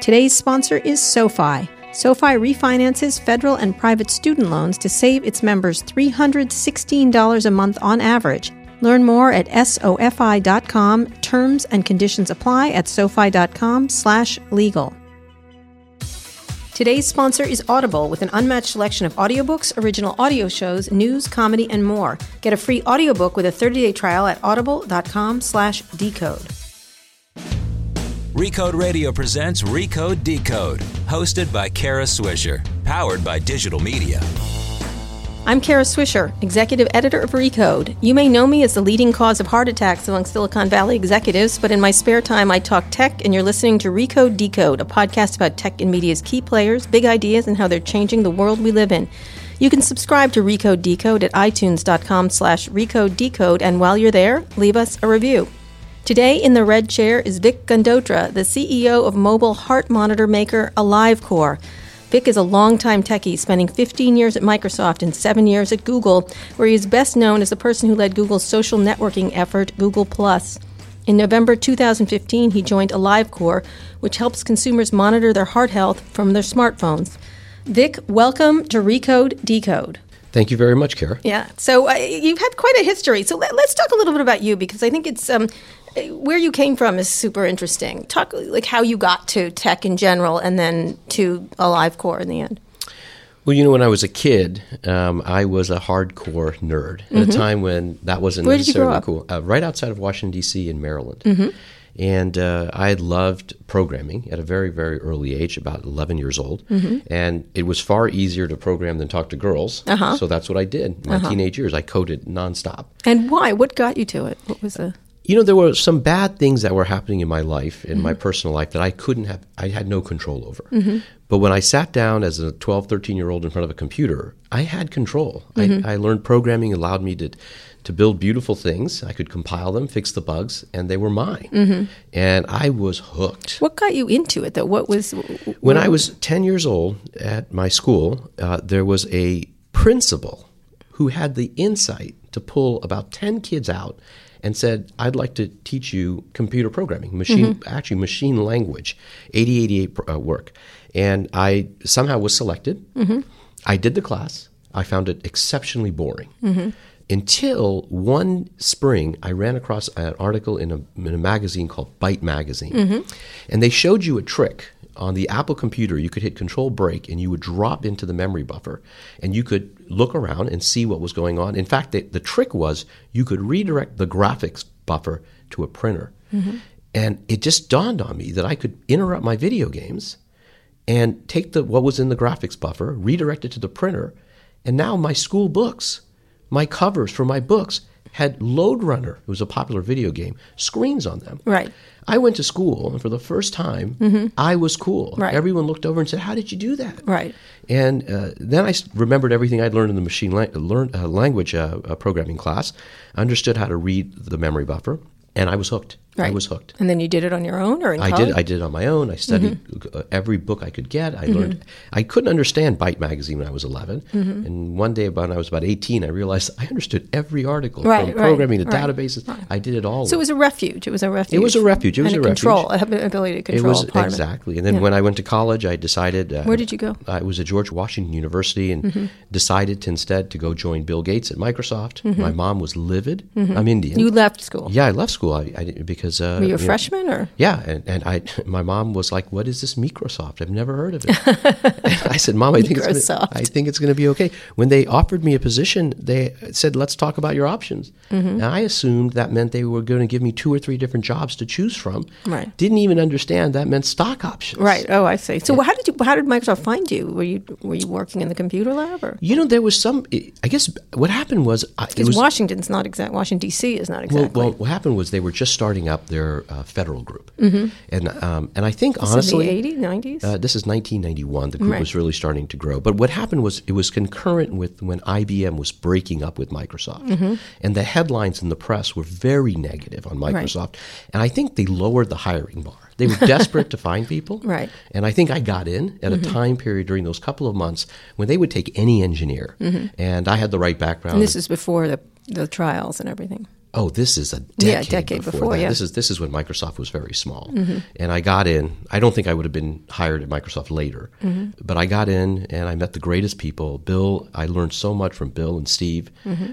Today's sponsor is SoFi. SoFi refinances federal and private student loans to save its members $316 a month on average. Learn more at sofi.com. Terms and conditions apply at sofi.com/legal. Today's sponsor is Audible with an unmatched selection of audiobooks, original audio shows, news, comedy, and more. Get a free audiobook with a 30-day trial at audible.com/decode. Recode Radio presents Recode Decode, hosted by Kara Swisher, powered by digital media. I'm Kara Swisher, executive editor of Recode. You may know me as the leading cause of heart attacks among Silicon Valley executives, but in my spare time, I talk tech, and you're listening to Recode Decode, a podcast about tech and media's key players, big ideas, and how they're changing the world we live in. You can subscribe to Recode Decode at itunes.com slash recode decode, and while you're there, leave us a review. Today in the red chair is Vic Gundotra, the CEO of mobile heart monitor maker AliveCor. Vic is a longtime techie, spending 15 years at Microsoft and seven years at Google, where he is best known as the person who led Google's social networking effort, Google Plus. In November 2015, he joined AliveCor, which helps consumers monitor their heart health from their smartphones. Vic, welcome to Recode Decode. Thank you very much, Kara. Yeah. So uh, you've had quite a history. So let, us talk a little bit about you because I think it's um, where you came from is super interesting. Talk like how you got to tech in general, and then to AliveCor in the end. Well, you know, when I was a kid, um, I was a hardcore nerd at mm-hmm. a time when that wasn't Where necessarily cool. Uh, right outside of Washington D.C. in Maryland. Mm-hmm. And uh, I loved programming at a very, very early age, about 11 years old. Mm-hmm. And it was far easier to program than talk to girls. Uh-huh. So that's what I did. In my uh-huh. teenage years, I coded nonstop. And why? What got you to it? What was the. You know, there were some bad things that were happening in my life, in mm-hmm. my personal life, that I couldn't have, I had no control over. Mm-hmm. But when I sat down as a 12, 13 year old in front of a computer, I had control. I, mm-hmm. I learned programming allowed me to to build beautiful things. I could compile them, fix the bugs, and they were mine. Mm-hmm. And I was hooked. What got you into it, though? What was. When I was 10 years old at my school, uh, there was a principal who had the insight to pull about 10 kids out and said, I'd like to teach you computer programming, machine, mm-hmm. actually machine language, 8088 uh, work. And I somehow was selected. Mm-hmm. I did the class. I found it exceptionally boring. Mm-hmm until one spring I ran across an article in a, in a magazine called Byte Magazine. Mm-hmm. And they showed you a trick. On the Apple computer, you could hit Control Break and you would drop into the memory buffer and you could look around and see what was going on. In fact, the, the trick was you could redirect the graphics buffer to a printer. Mm-hmm. And it just dawned on me that I could interrupt my video games and take the, what was in the graphics buffer, redirect it to the printer, and now my school books my covers for my books had Lode Runner, it was a popular video game, screens on them. Right. I went to school, and for the first time, mm-hmm. I was cool. Right. Everyone looked over and said, "How did you do that?" Right. And uh, then I remembered everything I'd learned in the machine la- learn, uh, language uh, uh programming class. I understood how to read the memory buffer, and I was hooked. Right. I was hooked. And then you did it on your own, or in I college? did. I did it on my own. I studied mm-hmm. every book I could get. I mm-hmm. learned. I couldn't understand Byte magazine when I was 11, mm-hmm. and one day when I was about 18, I realized I understood every article right, from programming right, to databases. I did it all. So it was a refuge. It was a refuge. It was a refuge. It was and a, a control, refuge. ability to control. It was exactly. And then yeah. when I went to college, I decided. Uh, Where did you go? I was at George Washington University, and mm-hmm. decided to instead to go join Bill Gates at Microsoft. Mm-hmm. My mom was livid. Mm-hmm. I'm Indian. You left school. Yeah, I left school. I, I because uh, were you a freshman? freshman or? Yeah, and, and I, my mom was like, "What is this Microsoft? I've never heard of it." I said, "Mom, I think it's gonna, I think it's going to be okay." When they offered me a position, they said, "Let's talk about your options." Mm-hmm. And I assumed that meant they were going to give me two or three different jobs to choose from. Right. Didn't even understand that meant stock options. Right. Oh, I see. So yeah. how did you? How did Microsoft find you? Were you were you working in the computer lab or? You know, there was some. I guess what happened was because Washington's not exact. Washington D.C. is not exactly. Well, well, what happened was they were just starting up their uh, federal group. Mm-hmm. And um, and I think this honestly, the 80s, 90s. Uh, this is 1991. The group right. was really starting to grow. But what happened was it was concurrent with when IBM was breaking up with Microsoft, mm-hmm. and the headlines in the press were very negative on Microsoft. Right. And I think they lowered the hiring bar. They were desperate to find people. Right. And I think I got in at mm-hmm. a time period during those couple of months when they would take any engineer. Mm-hmm. And I had the right background. And this is before the, the trials and everything. Oh, this is a decade, Yeah, decade before, before, that. yeah. This is this is when Microsoft was very small, and I got in. I don't think I would have been hired at Microsoft later, but I got in and I met the greatest people. Bill, I learned so much from Bill and Steve.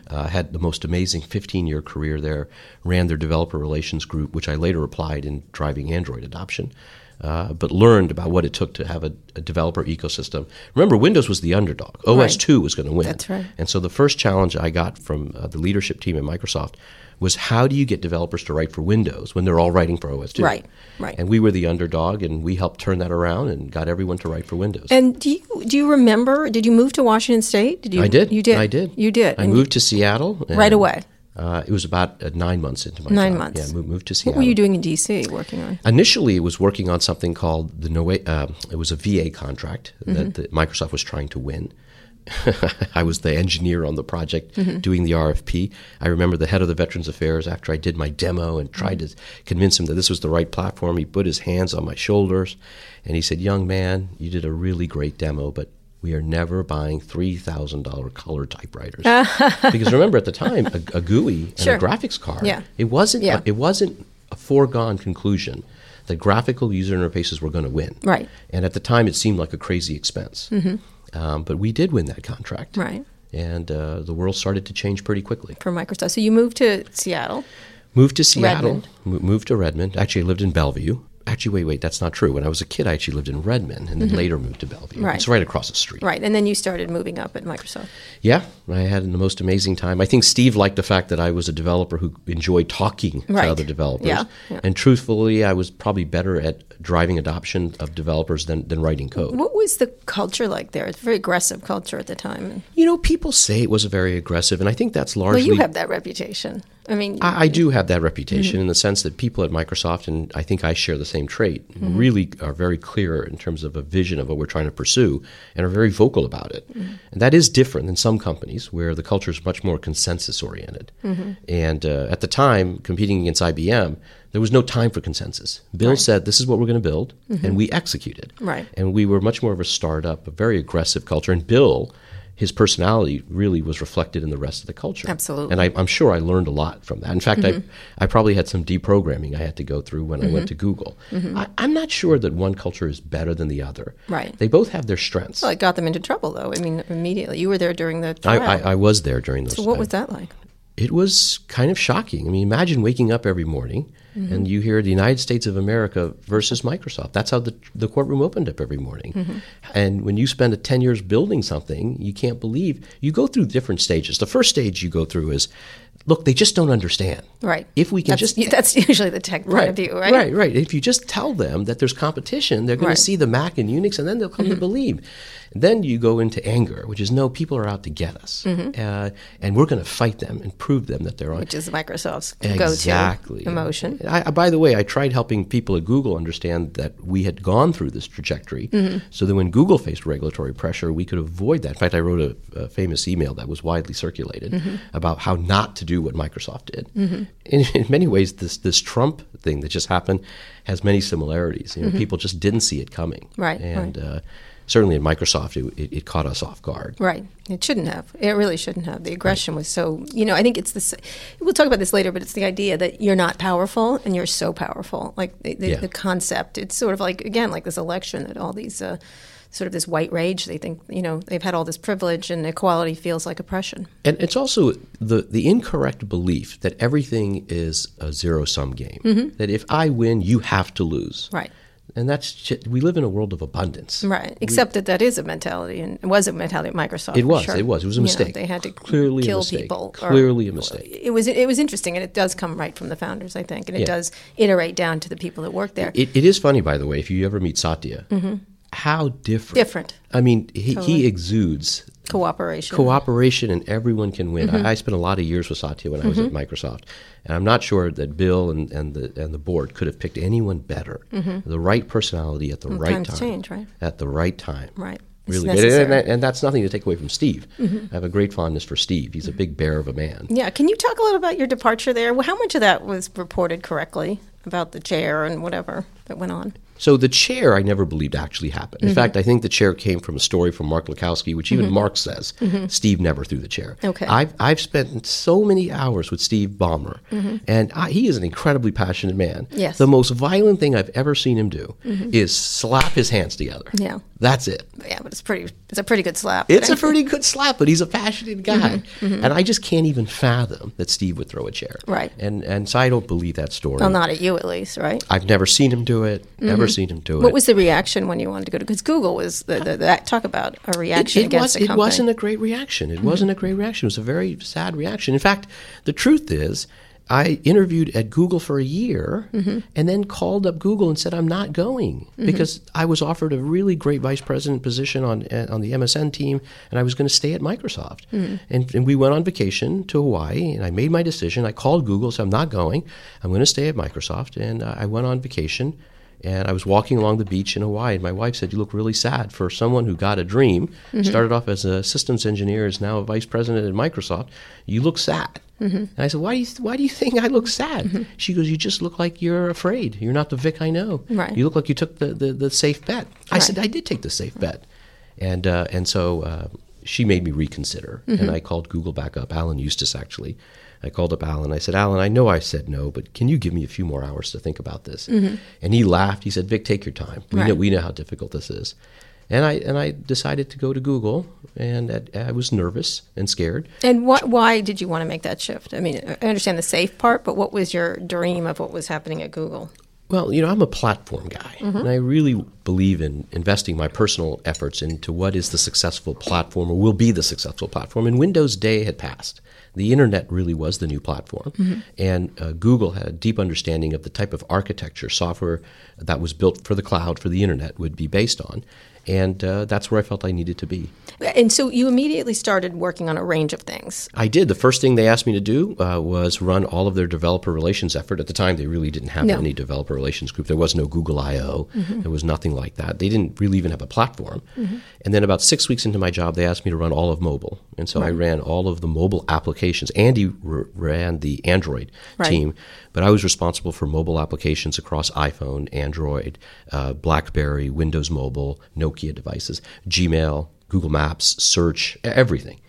Uh, had the most amazing 15 year career there. Ran their developer relations group, which I later applied in driving Android adoption. Uh, but learned about what it took to have a, a developer ecosystem. Remember, Windows was the underdog. OS 2 was going to win. That's right. And so the first challenge I got from uh, the leadership team at Microsoft was how do you get developers to write for Windows when they're all writing for OS 2? Right, right. And we were the underdog, and we helped turn that around and got everyone to write for Windows. And do you do you remember? Did you move to Washington State? Did you? I did. You did. I did. You did. I And moved to Seattle Right away? Uh, it was about uh, nine months into my Nine job. months. Yeah, moved, moved to Seattle. What were you doing in D.C. working on? Initially, it was working on something called the Noe- uh, it was a VA contract Mm-hmm. that, that Microsoft was trying to win. I was the engineer on the project Mm-hmm. doing the RFP. I remember the head of the Veterans Affairs after I did my demo and tried Mm-hmm. to convince him that this was the right platform. He put his hands on my shoulders and he said, "Young man, you did a really great demo, but we are never buying three thousand dollar color typewriters because remember at the time a, a GUI and Sure. a graphics card. Yeah. It wasn't. Yeah. It wasn't a foregone conclusion that graphical user interfaces were going to win. Right. And at the time, it seemed like a crazy expense. Um, but we did win that contract. Right. And uh, the world started to change pretty quickly. For Microsoft. So you moved to Seattle. Moved to Seattle. Redmond. moved to Redmond. Actually, I lived in Bellevue. Actually, wait, wait, that's not true. When I was a kid, I actually lived in Redmond and then later moved to Bellevue. Mm-hmm. Right. It's right across the street. Right. And then you started moving up at Microsoft. Yeah, I had the most amazing time. I think Steve liked the fact that I was a developer who enjoyed talking Right. to other developers. Yeah, yeah. And truthfully, I was probably better at driving adoption of developers than, than writing code. What was the culture like there? It's a very aggressive culture at the time. You know, people say it was very aggressive, and I think that's largely. Well, you have that reputation. I mean, I, I do have that reputation Mm-hmm. in the sense that people at Microsoft, and I think I share the same trait, Mm-hmm. really are very clear in terms of a vision of what we're trying to pursue and are very vocal about it. Mm-hmm. And that is different than some companies where the culture is much more consensus oriented. Mm-hmm. And uh, at the time, competing against IBM, there was no time for consensus. Bill said, This is what we're going to build, and we executed. Mm-hmm. Right. And we were much more of a startup, a very aggressive culture. And Bill, his personality really was reflected in the rest of the culture. Absolutely. And I, I'm sure I learned a lot from that. In fact, Mm-hmm. I, I probably had some deprogramming I had to go through when I went to Google. I, I'm not sure that one culture is better than the other. Mm-hmm. Right. They both have their strengths. well, it got them into trouble, though. I mean, immediately. You were there during the I, trial. I, I was there during those so what times. was that like? It was kind of shocking. I mean, imagine waking up every morning Mm-hmm. and you hear the United States of America versus Microsoft. That's how the, the courtroom opened up every morning. Mm-hmm. And when you spend 10 years building something, you can't believe you go through different stages. The first stage you go through is look, they just don't understand. Right. If we can that's, just that's usually the tech point of view, right? Right, right. If you just tell them that there's competition, they're going Right. Mm-hmm. to see the Mac and Unix, and then they'll come to believe. Then you go into anger, which is no, people are out to get us, uh, and we're going to fight them and prove them that they're on. Mm-hmm. Which is Microsoft's Exactly. go-to emotion. I, I- by the way, I tried helping people at Google understand that we had gone through this trajectory, Mm-hmm. so that when Google faced regulatory pressure, we could avoid that. In fact, I wrote a, a famous email that was widely circulated Mm-hmm. about how not to do what Microsoft did. In, in many ways, this this Trump thing that just happened has many similarities. You know, people just didn't see it coming, Mm-hmm. Right, And Uh, certainly in Microsoft, it, it, it caught us off guard. Right. It shouldn't have. It really shouldn't have. The aggression was so, you know, I think it's this, we'll talk about this later, but it's the idea that you're not powerful and you're so powerful. Like the, the, Yeah. the concept, it's sort of like, again, like this election that all these, uh, sort of this white rage, they think, you know, they've had all this privilege and equality feels like oppression. And it's also the, the incorrect belief that everything is a zero sum game. That if I win, you have to lose. Mm-hmm. Right. And that's ju- we live in a world of abundance. Right. Except that that is a mentality, and it was a mentality at Microsoft. It was. sure. It was. It was a You know, mistake. they had to Clearly kill mistake. people. or- Clearly a mistake. It was. It was interesting, and it does come right from the founders, I think, and it Yeah. does iterate down to the people that work there. It, it is funny, by the way, if you ever meet Satya, how different. Mm-hmm. Different. I mean, he, Totally. he exudes Cooperation. cooperation and everyone can win. Mm-hmm. I, I spent a lot of years with Satya when I was at Microsoft, and I'm not sure that Bill and, and the and the board could have picked anyone better. The right personality at the right times time. change, right? At the right time. Right. It's Really, and. Mm-hmm. and, and that's nothing to take away from Steve. I have a great fondness for Steve. He's a big bear of a man. Yeah, can you talk a little about your departure there? How much of that was reported correctly about the chair and whatever that went on? So the chair, I never believed actually happened. In mm-hmm. fact, I think the chair came from a story from Mark Lucovsky, which even mm-hmm. Mark says mm-hmm. Steve never threw the chair. Okay. I've I've spent so many hours with Steve Ballmer, and I, he is an incredibly passionate man. Yes. The most violent thing I've ever seen him do is slap his hands together. Yeah. That's it. Yeah, but it's pretty. It's a pretty good slap. It's a pretty good slap, but he's a passionate guy, mm-hmm, mm-hmm. and I just can't even fathom that Steve would throw a chair. Right. And and so I don't believe that story. well, not at you at least, right? I've never seen him do it. Never mm-hmm. seen him do it. What was the reaction when you wanted to go to? Because Google was the, the, that talk about a reaction it, it, against was, it company. wasn't a great reaction. It wasn't a great reaction. It was a very sad reaction. In fact, the truth is, I interviewed at Google for a year and then called up Google and said, I'm not going because I was offered a really great vice president position on, uh, on the MSN team and I was going to stay at Microsoft. And, and we went on vacation to Hawaii and I made my decision. I called Google, said, I'm not going. I'm going to stay at Microsoft. And uh, I went on vacation. And I was walking along the beach in Hawaii, and my wife said, "You look really sad for someone who got a dream, started off as a systems engineer, is now a vice president at Microsoft. You look sad." And I said, "Why do you Why do you think I look sad?" She goes, "You just look like you're afraid. You're not the Vic I know. Right. You look like you took the the, the safe bet." I Right. said, "I did take the safe bet," and uh, and so uh, she made me reconsider, and I called Google back up. Alan Eustace actually. I called up Alan. I said, Alan, I know I said no, but can you give me a few more hours to think about this? Mm-hmm. And he laughed. He said, Vic, take your time. We, know, we know how difficult this is. And I, and I decided to go to Google, and I, I was nervous and scared. And what, why did you want to make that shift? I mean, I understand the safe part, but what was your dream of what was happening at Google? Well, you know, I'm a platform guy, mm-hmm. and I really believe in investing my personal efforts into what is the successful platform or will be the successful platform. And Windows Day had passed. The internet really was the new platform. And uh, Google had a deep understanding of the type of architecture, software that was built for the cloud, for the internet, would be based on. And uh, that's where I felt I needed to be. And so you immediately started working on a range of things. I did. The first thing they asked me to do uh, was run all of their developer relations effort. At the time, they really didn't have No. any developer relations group. There was no Google I/O. There was nothing like that. They didn't really even have a platform. And then about six weeks into my job, they asked me to run all of mobile, and so I ran all of the mobile applications. Andy r- ran the Android Right. team, but I was responsible for mobile applications across iPhone, Android, uh, BlackBerry, Windows Mobile, Nokia devices, Gmail. Google Maps, search, everything,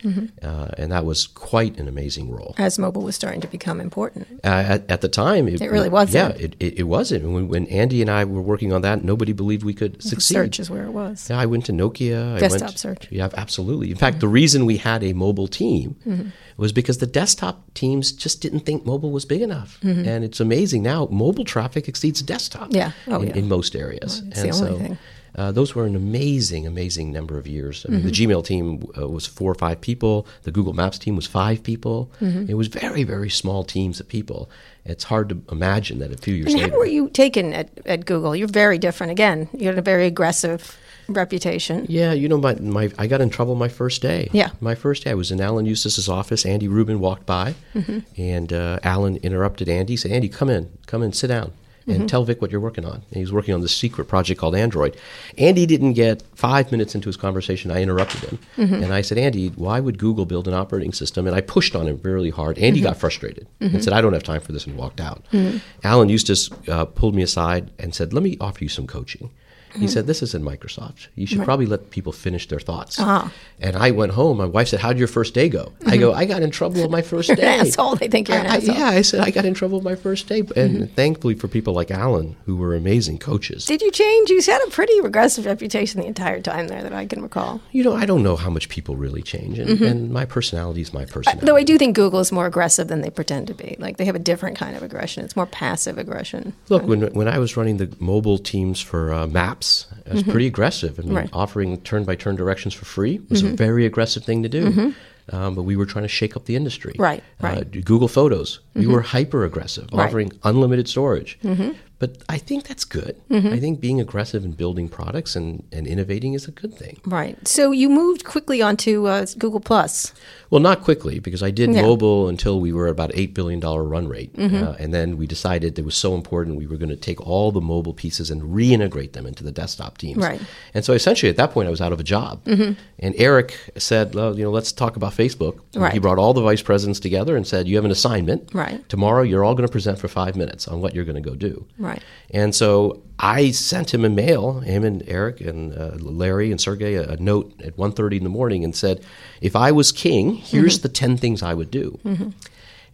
uh, and that was quite an amazing role. As mobile was starting to become important. Uh, at, at the time, It really wasn't. Yeah, it, it, it wasn't. When, when Andy and I were working on that, nobody believed we could succeed. Search is where it was. Yeah, I went to Nokia. I Desktop went, search. Yeah, absolutely. In fact, the reason we had a mobile team Mm-hmm. was because the desktop teams just didn't think mobile was big enough. And it's amazing now. Mobile traffic exceeds desktop. Mm-hmm. Yeah. Oh, in, yeah. in most areas. it's and the only so. thing. Uh, those were an amazing, amazing number of years. I mean, Mm-hmm. the Gmail team uh, was four or five people. The Google Maps team was five people. Mm-hmm. It was very, very small teams of people. It's hard to imagine that a few years And later. how were you taken at, at Google? You're very different. Again, you had a very aggressive reputation. Yeah, you know, my, my I got in trouble my first day. Yeah. my first day. I was in Alan Eustace's office. Andy Rubin walked by, Mm-hmm. and uh, Alan interrupted Andy. Said, "Andy, come in, come in, sit down." And Mm-hmm. tell Vic what you're working on. And he was working on this secret project called Android. Andy didn't get five minutes into his conversation. I interrupted him. Mm-hmm. And I said, Andy, why would Google build an operating system? And I pushed on him really hard. Mm-hmm. Andy got frustrated and said, I don't have time for this, and walked out. Alan Eustace uh, pulled me aside and said, Let me offer you some coaching. He said, This isn't Microsoft. You should probably let people finish their thoughts. Ah. And I went home. My wife said, How'd your first day go? I go, I got in trouble on my first You're day. an asshole. They think you're an I- I- yeah, I said, I got in trouble my first day. And thankfully for people like Alan, who were amazing coaches. Did you change? You had a pretty aggressive reputation the entire time there that I can recall. you know, I don't know how much people really change. And, and my personality is my personality. Mm-hmm. Though I do think Google is more aggressive than they pretend to be. Like they have a different kind of aggression. It's more passive aggression. Look, when when I was running the mobile teams for uh, Maps, I was pretty aggressive. I mean, Mm-hmm. Right. Mm-hmm. offering turn-by-turn directions for free was a very aggressive thing to do. Um, but we were trying to shake up the industry. Right, Uh, right. Mm-hmm. Google Photos, we were hyper aggressive, Right. Mm-hmm. offering unlimited storage. But I think that's good. I think being aggressive and building products and, and innovating is a good thing. Right. So you moved quickly onto uh, Google Plus. Well, not quickly because I did Yeah. Mm-hmm. mobile until we were about eight billion dollar run rate, uh, and then we decided it was so important we were going to take all the mobile pieces and reintegrate them into the desktop teams. Right. Mm-hmm. And so essentially, at that point, I was out of a job. And Eric said, "Well, you know, let's talk about Facebook." And Right. He brought all the vice presidents together and said, "You have an assignment. Right. Tomorrow, you're all going to present for five minutes on what you're going to go do." Right. And so I sent him a mail, him and Eric and uh, Larry and Sergey, a, a note at 1.30 in the morning and said, if I was king, here's mm-hmm. the 10 things I would do. Mm-hmm.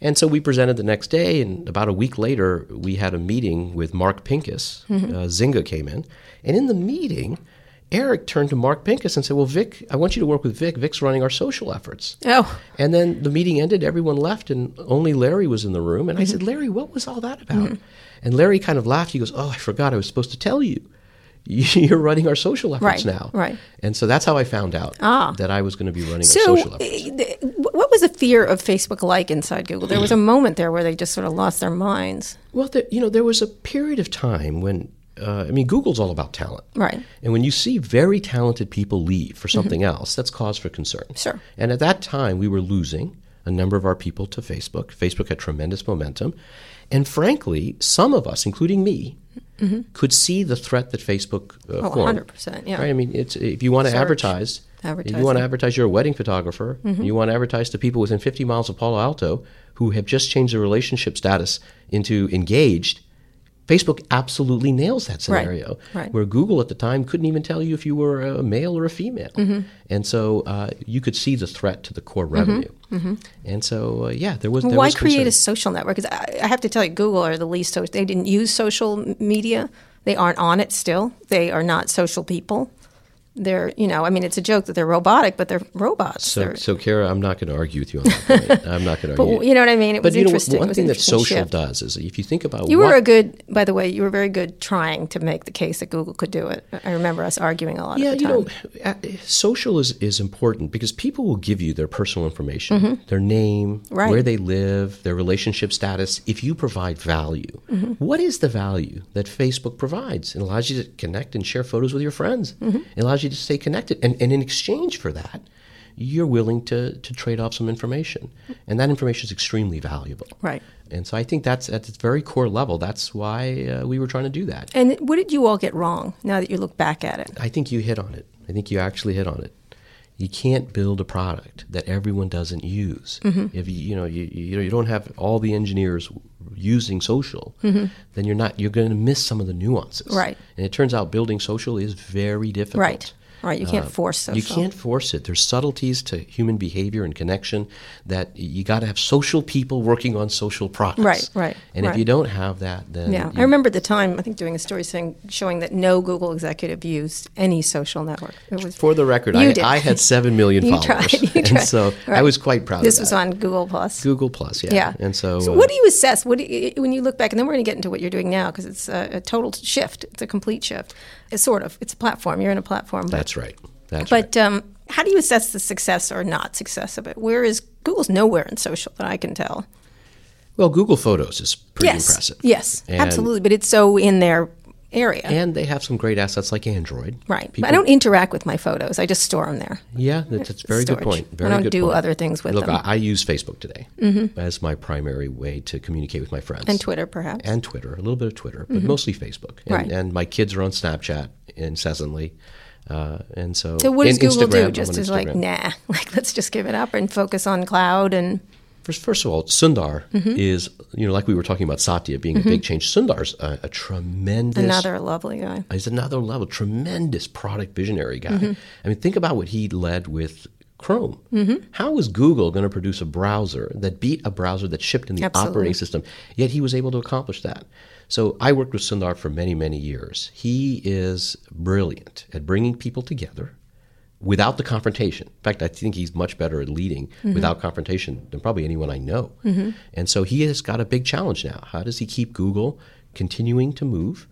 And so we presented the next day, and about a week later, we had a meeting with Mark Pincus. Mm-hmm. Uh, Zynga came in. And in the meeting, Eric turned to Mark Pincus and said, Well, Vic, I want you to work with Vic. Vic's running our social efforts. Oh, And then the meeting ended, everyone left, and only Larry was in the room. And I said, Larry, what was all that about? And Larry kind of laughed. He goes, Oh, I forgot I was supposed to tell you. You're running our social efforts Right, now. right. And so that's how I found out Ah. that I was going to be running so social uh, efforts. what was the fear of Facebook like inside Google? There was a moment there where they just sort of lost their minds. Well, there, you know, there was a period of time when, uh, I mean, Google's all about talent. Right. And when you see very talented people leave for something else, that's cause for concern. Sure. And at that time, we were losing a number of our people to Facebook. Facebook had tremendous momentum. And frankly, some of us, including me, could see the threat that Facebook uh, Oh, formed. 100%, yeah. Right? I mean, it's if you want to Search, advertise, if you want to advertise you're a wedding photographer, you want to advertise to people within 50 miles of Palo Alto who have just changed their relationship status into engaged, Facebook absolutely nails that scenario. right. Where Google at the time couldn't even tell you if you were a male or a female. Mm-hmm. And so uh, you could see the threat to the core revenue. And so, uh, yeah, there was. There Mm-hmm. Why was create a social network? Because I, I have to tell you, Google are the least social. They didn't use social media. They aren't on it still. They are not social people. They're, you know, I mean, it's a joke that they're robotic, but they're robots. So, They're- so Kara, I'm not going to argue with you on that point. I'm not going to But argue. you know what I mean? It but was you know, interesting. One thing that social shift. does is if you think about You what, were a good, by the way, you were very good trying to make the case that Google could do it. I remember us arguing a lot Yeah, you know, uh, social is, is important because people will give you their personal information, their name, Mm-hmm. Right. where they live, their relationship status, if you provide value. Mm-hmm. What is the value that Facebook provides? It allows you to connect and share photos with your friends. Mm-hmm. It allows you to stay connected. And, and in exchange for that, you're willing to, to trade off some information. And that information is extremely valuable. Right. And so I think that's at its very core level. That's why uh, we were trying to do that. And what did you all get wrong now that you look back at it? I think you hit on it. I think you actually hit on it. You can't build a product that everyone doesn't use. Mm-hmm. If you you know you you know you don't have all the engineers using social, then you're not you're going to miss some of the nuances. Mm-hmm. Right. And it turns out building social is very difficult. Right. Right. You can't Uh, force social. You can't force it. There's subtleties to human behavior and connection that you got to have social people working on social products. Right, right, And if you don't have that, then Yeah, I remember at the time. I think doing a story saying showing that no Google executive used any social network. It was For the record, I. I had seven million you followers, tried. You and so I was quite proud. This was on Google Plus. Google Plus, yeah. Yeah. And so, uh, what do you assess? What do you, when you look back, and then we're going to get into what you're doing now because it's a, a total shift. It's a complete shift. It's sort of. It's a platform. You're in a platform. But, that's right. That's right. But um, how do you assess the success or not success of it? Where is Google's nowhere in social that I can tell. Well, Google Photos is pretty yes. impressive. Yes. And- absolutely. But it's so in their area. And they have some great assets like Android. right. People, but I don't interact with my photos. I just store them there. Yeah, that's, that's a very good Storage. point. I don't good do point. other things with Look, them. Mm-hmm. I, I use Facebook today as my primary way to communicate with my friends. And Twitter, perhaps. and Twitter, a little bit of Twitter, but mostly Facebook. And, Right. and my kids are on Snapchat incessantly. Uh, and so, So what does Google Instagram, do? Just as like, nah, like let's just give it up and focus on cloud and First, first of all, Sundar Mm-hmm. is, you know, like we were talking about Satya being a big change. Sundar's a, a tremendous, another lovely guy. he's another level, tremendous product visionary guy. Mm-hmm. I mean, think about what he led with Chrome. Mm-hmm. How is Google going to produce a browser that beat a browser that shipped in the Absolutely. operating system? Yet he was able to accomplish that. So I worked with Sundar for many, many years. He is brilliant at bringing people together without the confrontation. In fact, I think he's much better at leading Mm-hmm. without confrontation than probably anyone I know. And so he has got a big challenge now. How does he keep Google continuing to move?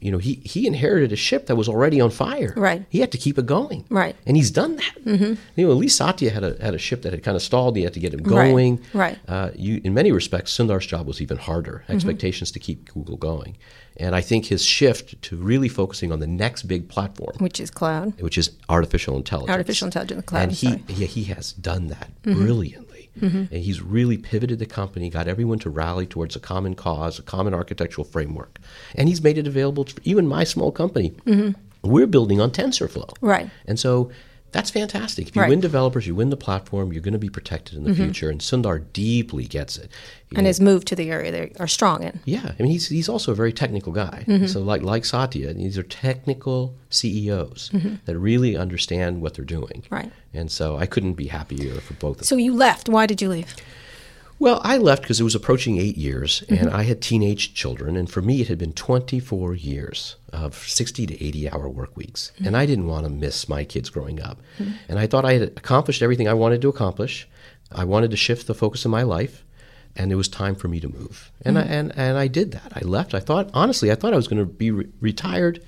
You know, he, he inherited a ship that was already on fire. Right. He had to keep it going. Right. And he's done that. Mm-hmm. You know, at least Satya had a, had a ship that had kind of stalled. He had to get it going. Right. Uh, you, in many respects, Sundar's job was even harder. Mm-hmm. Expectations to keep Google going. And I think his shift to really focusing on the next big platform which is cloud. which is artificial intelligence. Artificial intelligence, cloud, And he, sorry. he he has done that brilliantly. Mm-hmm. And he's really pivoted the company, got everyone to rally towards a common cause, a common architectural framework, and he's made it available to even my small company. Mm-hmm. We're building on TensorFlow, Right. And so That's fantastic. If you Right. win developers, you win the platform, you're going to be protected in the future. And Sundar deeply gets it. And has moved to the area they are strong in. Yeah, I mean he's he's also a very technical guy. Mm-hmm. So like like Satya, these are technical CEOs that really understand what they're doing. Mm-hmm. Right. And so I couldn't be happier for both of them. So you left. Why did you leave? Well, I left because it was approaching eight years, Mm-hmm. and I had teenage children, and for me, it had been 24 years of 60 to 80 hour work weeks, Mm-hmm. and I didn't want to miss my kids growing up. And I thought I had accomplished everything I wanted to accomplish. I wanted to shift the focus of my life, and it was time for me to move. And I, and and I did that. I left. I thought honestly, I thought I was going to be re- retired.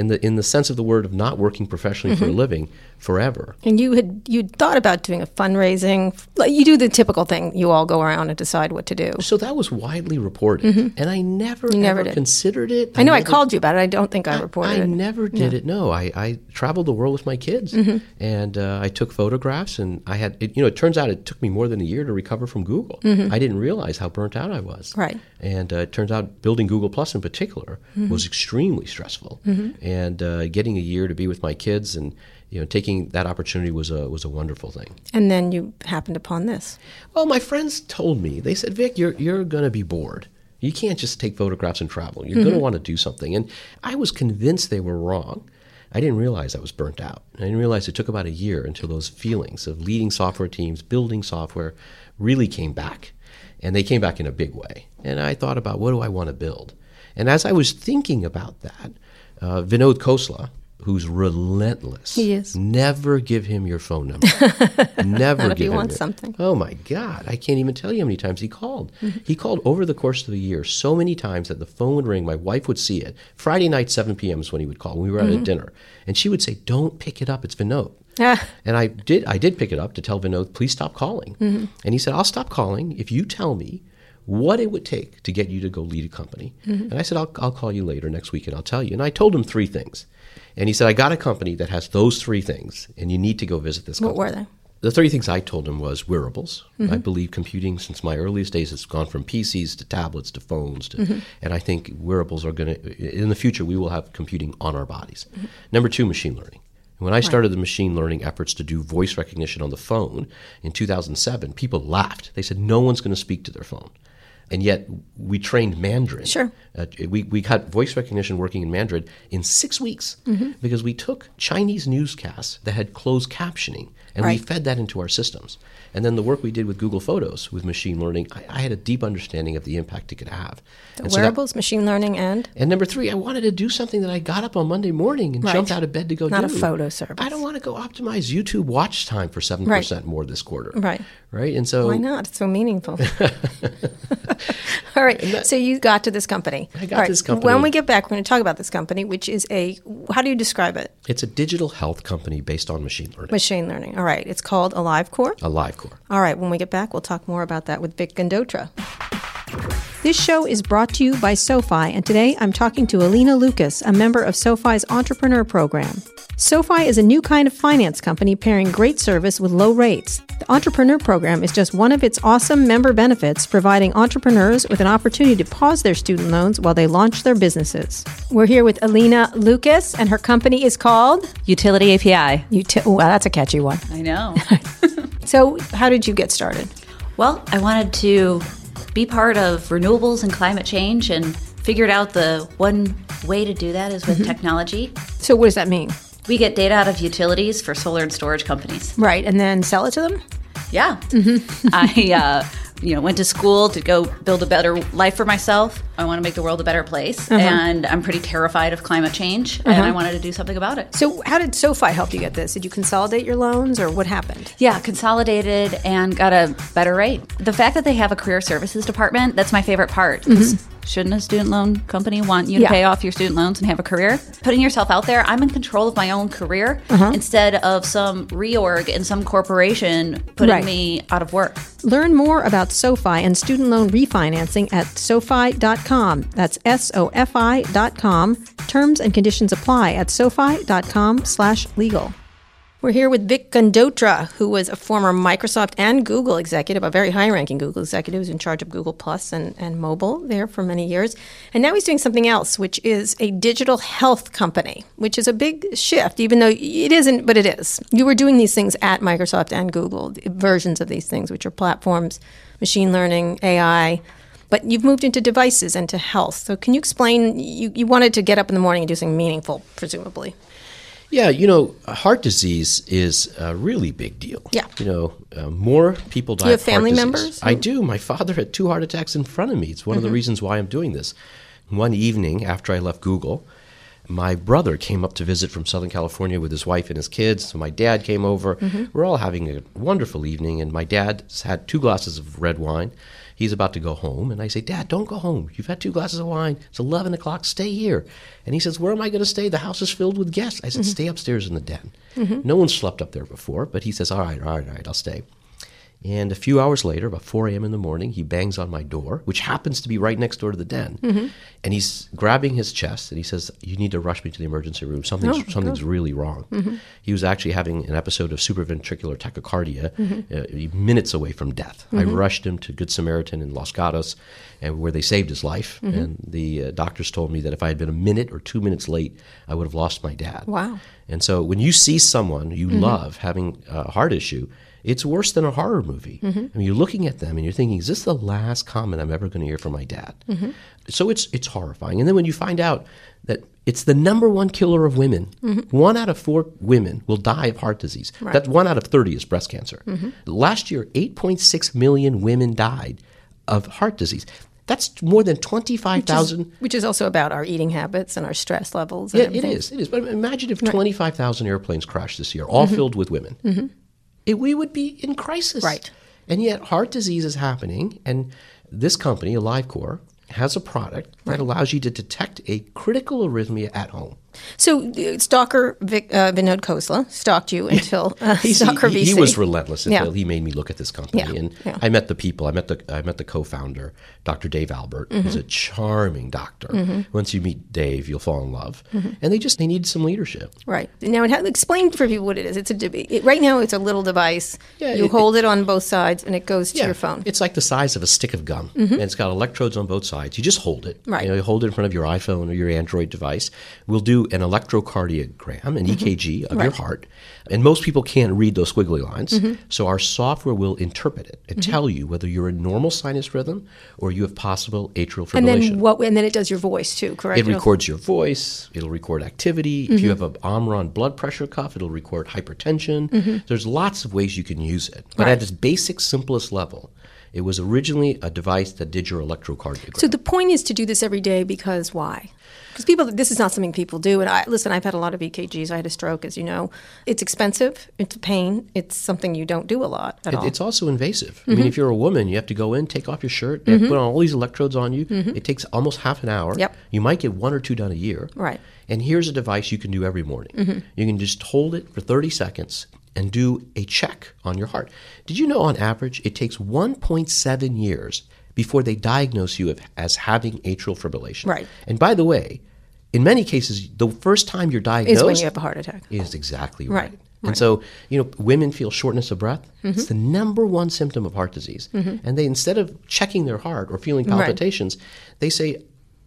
In the, in the sense of the word of not working professionally for a living forever. And you had you thought about doing a fundraising. You do the typical thing. You all go around and decide what to do. So that was widely reported, and I never, never ever considered it. I know I never- called you about it. I don't think I reported it. I it. never did it. No, I, I traveled the world with my kids, Mm-hmm. and uh, I took photographs. And I had, it, you know, it turns out it took me more than a year to recover from Google. I didn't realize how burnt out I was. Mm-hmm. Right. And uh, it turns out building Google Plus in particular Mm-hmm. was extremely stressful. And uh, getting a year to be with my kids and you know taking that opportunity was a was a wonderful thing. And then you happened upon this. Well, my friends told me they said, "Vic, you're you're going to be bored. You can't just take photographs and travel. You're going to want to do something." And I was convinced they were wrong. I didn't realize I was burnt out. I didn't realize it took about a year until those feelings of leading software teams, building software, really came back, and they came back in a big way. And I thought about what do I want to build. And as I was thinking about that, uh, Vinod Khosla, who's relentless, He is. Never give him your phone number. Never if give you him want it. something. Oh my God, I can't even tell you how many times he called. Mm-hmm. He called over the course of the year so many times that the phone would ring. My wife would see it. Friday night, 7 p.m. is when he would call. We were at Mm-hmm. a dinner. And she would say, Don't pick it up. It's Vinod. Ah. And I did, I did pick it up to tell Vinod, please stop calling. Mm-hmm. And he said, I'll stop calling if you tell me what it would take to get you to go lead a company. Mm-hmm. And I said, I'll, I'll call you later next week and I'll tell you. And I told him three things. And he said, I got a company that has those three things, and you need to go visit this What company. were they? The three things I told him was wearables. Mm-hmm. I believe computing since my earliest days has gone from PCs to tablets to phones, to, Mm-hmm. and I think wearables are going to, in the future, we will have computing on our bodies. Mm-hmm. Number two, machine learning. When I started the machine learning efforts to do voice recognition on the phone in 2007, people laughed. They said, no one's going to speak to their phone. And yet, we trained Mandarin. Sure. Uh, we, we got voice recognition working in Mandarin in six weeks Mm-hmm. because we took Chinese newscasts that had closed captioning and we fed that into our systems. And then the work we did with Google Photos with machine learning, I, I had a deep understanding of the impact it could have. And so that- Wearables, machine learning, and and number three, I wanted to do something that I got up on Monday morning and Right. jumped out of bed to go Not do. a photo service. I don't want to go optimize YouTube watch time for 7% more this quarter. Right. Right? And so why not? It's so meaningful. All right. so you got to this company. I got right. this company. When we get back, we're going to talk about this company, which is a how do you describe it? it's a digital health company based on machine learning. Machine learning. All right. It's called AliveCor. AliveCor. All right, when we get back, we'll talk more about that with Vic Gundotra. This show is brought to you by SoFi, and today I'm talking to Alina Lucas, a member of SoFi's Entrepreneur Program. SoFi is a new kind of finance company pairing great service with low rates. The Entrepreneur Program is just one of its awesome member benefits, providing entrepreneurs with an opportunity to pause their student loans while they launch their businesses. We're here with Alina Lucas, and her company is called Utility API. Uti- wow, that's a catchy one. I know. So, how did you get started? well, I wanted to be part of renewables and climate change and figured out the one way to do that is with technology. So, what does that mean? We get data out of utilities for solar and storage companies. Right, and then sell it to them? Yeah. I uh, you know, went to school to go build a better life for myself. I want to make the world a better place, uh-huh. and I'm pretty terrified of climate change, and uh-huh. I wanted to do something about it. So, how did SoFi help you get this? Did you consolidate your loans, or what happened? Yeah, consolidated and got a better rate. The fact that they have a career services department, that's my favorite part. 'Cause mm-hmm. Shouldn't a student loan company want you to Yeah. pay off your student loans and have a career? Putting yourself out there, I'm in control of my own career uh-huh. instead of some reorg in some corporation putting Right. me out of work. Learn more about SoFi and student loan refinancing at SoFi.com. That's S O F I.com. Terms and conditions apply at SoFi.com slash legal. We're here with Vic Gundotra, who was a former Microsoft and Google executive, a very high ranking Google executive who's in charge of Google Plus and, and mobile there for many years. And now he's doing something else, which is a digital health company, which is a big shift, even though it isn't, but it is. You were doing these things at Microsoft and Google, versions of these things, which are platforms, machine learning, AI. But you've moved into devices and to health. So can you explain? You, you wanted to get up in the morning and do something meaningful, presumably. Yeah, you know, heart disease is a really big deal. Yeah. You know, uh, more people die you have family members? I do. My father had two heart attacks in front of me. It's one of the reasons why I'm doing this. One evening after I left Google, my brother came up to visit from Southern California with his wife and his kids. So my dad came over. We're all having a wonderful evening, and my dad had two glasses of red wine. He's about to go home, and I say, Dad, don't go home. You've had two glasses of wine. It's 11 o'clock. Stay here. And he says, Where am I going to stay? The house is filled with guests. I said, mm-hmm. Stay upstairs in the den. Mm-hmm. No one slept up there before, but he says, All right, all right, all right, I'll stay. And a few hours later, about 4 a.m. in the morning, he bangs on my door, which happens to be right next door to the den. Mm-hmm. And he's grabbing his chest and he says, You need to rush me to the emergency room. Something's, oh, something's really wrong. Mm-hmm. He was actually having an episode of supraventricular tachycardia mm-hmm. uh, minutes away from death. I rushed him to Good Samaritan in Los Gatos, and where they saved his life. And the uh, doctors told me that if I had been a minute or two minutes late, I would have lost my dad. Wow. And so when you see someone you love having a heart issue, it's worse than a horror movie. Mm-hmm. I mean, you're looking at them and you're thinking, is this the last comment I'm ever going to hear from my dad? Mm-hmm. So it's it's horrifying. And then when you find out that it's the number one killer of women, mm-hmm. one out of four women will die of heart disease. That one out of thirty is breast cancer. Last year, 8.6 million women died of heart disease. That's more than 25,000 Which is also about our eating habits and our stress levels. And yeah, it everything. is. It is. But imagine if 25,000 airplanes crashed this year, all filled with women. It, we would be in crisis. Right. And yet, heart disease is happening. And this company, AliveCor, has a product that allows you to detect a critical arrhythmia at home. So, uh, stalker Vic, uh, Vinod Khosla stalked you until uh, stalker he, he was relentless Yeah. until he made me look at this company. Yeah, And yeah. I met the people. I met the I met the co-founder, Dr. Dave Albert. He's Mm-hmm. a charming doctor. Once you meet Dave, you'll fall in love. And they just they need some leadership. Right now, it ha- explain for people what it is. It's a it, right now. It's a little device. Yeah, you it- hold it on both sides, and it goes to your phone. Mm-hmm. It's like the size of a stick of gum, and it's got electrodes on both sides. You just hold it. Right. You know, you hold it in front of your iPhone or your Android device. We'll do an electrocardiogram, an EKG of your Mm-hmm. Heart, and most people can't read those squiggly lines. Mm-hmm. So our software will interpret it and tell you whether you're in normal sinus rhythm or you have possible atrial fibrillation. and then what? And then it does your voice too. Correct. It records your voice. It'll record activity. If you have an Omron blood pressure cuff, it'll record hypertension. There's lots of ways you can use it. But Right. at its basic, simplest level, it was originally a device that did your electrocardiogram. So the point is to do this every day because why? Because people, this is not something people do. And I listen. I've had a lot of EKGs. I had a stroke, as you know. It's expensive. It's a pain. It's something you don't do a lot at It- all. it's also invasive. Mm-hmm. I mean, if you're a woman, you have to go in, take off your shirt, they put on all these electrodes on you. It takes almost half an hour. Mm-hmm. Yep. You might get one or two done a year. Right. Mm-hmm. And here's a device you can do every morning. You can just hold it for 30 seconds and do a check on your heart. Did you know on average it takes 1.7 years before they diagnose you as having atrial fibrillation? Right. And by the way, in many cases, the first time you're diagnosed is when you have a heart attack. is exactly Right, right. And so, you know, women feel shortness of breath. Mm-hmm. It's the number one symptom of heart disease. Mm-hmm. And they, instead of checking their heart or feeling Right. palpitations, they say,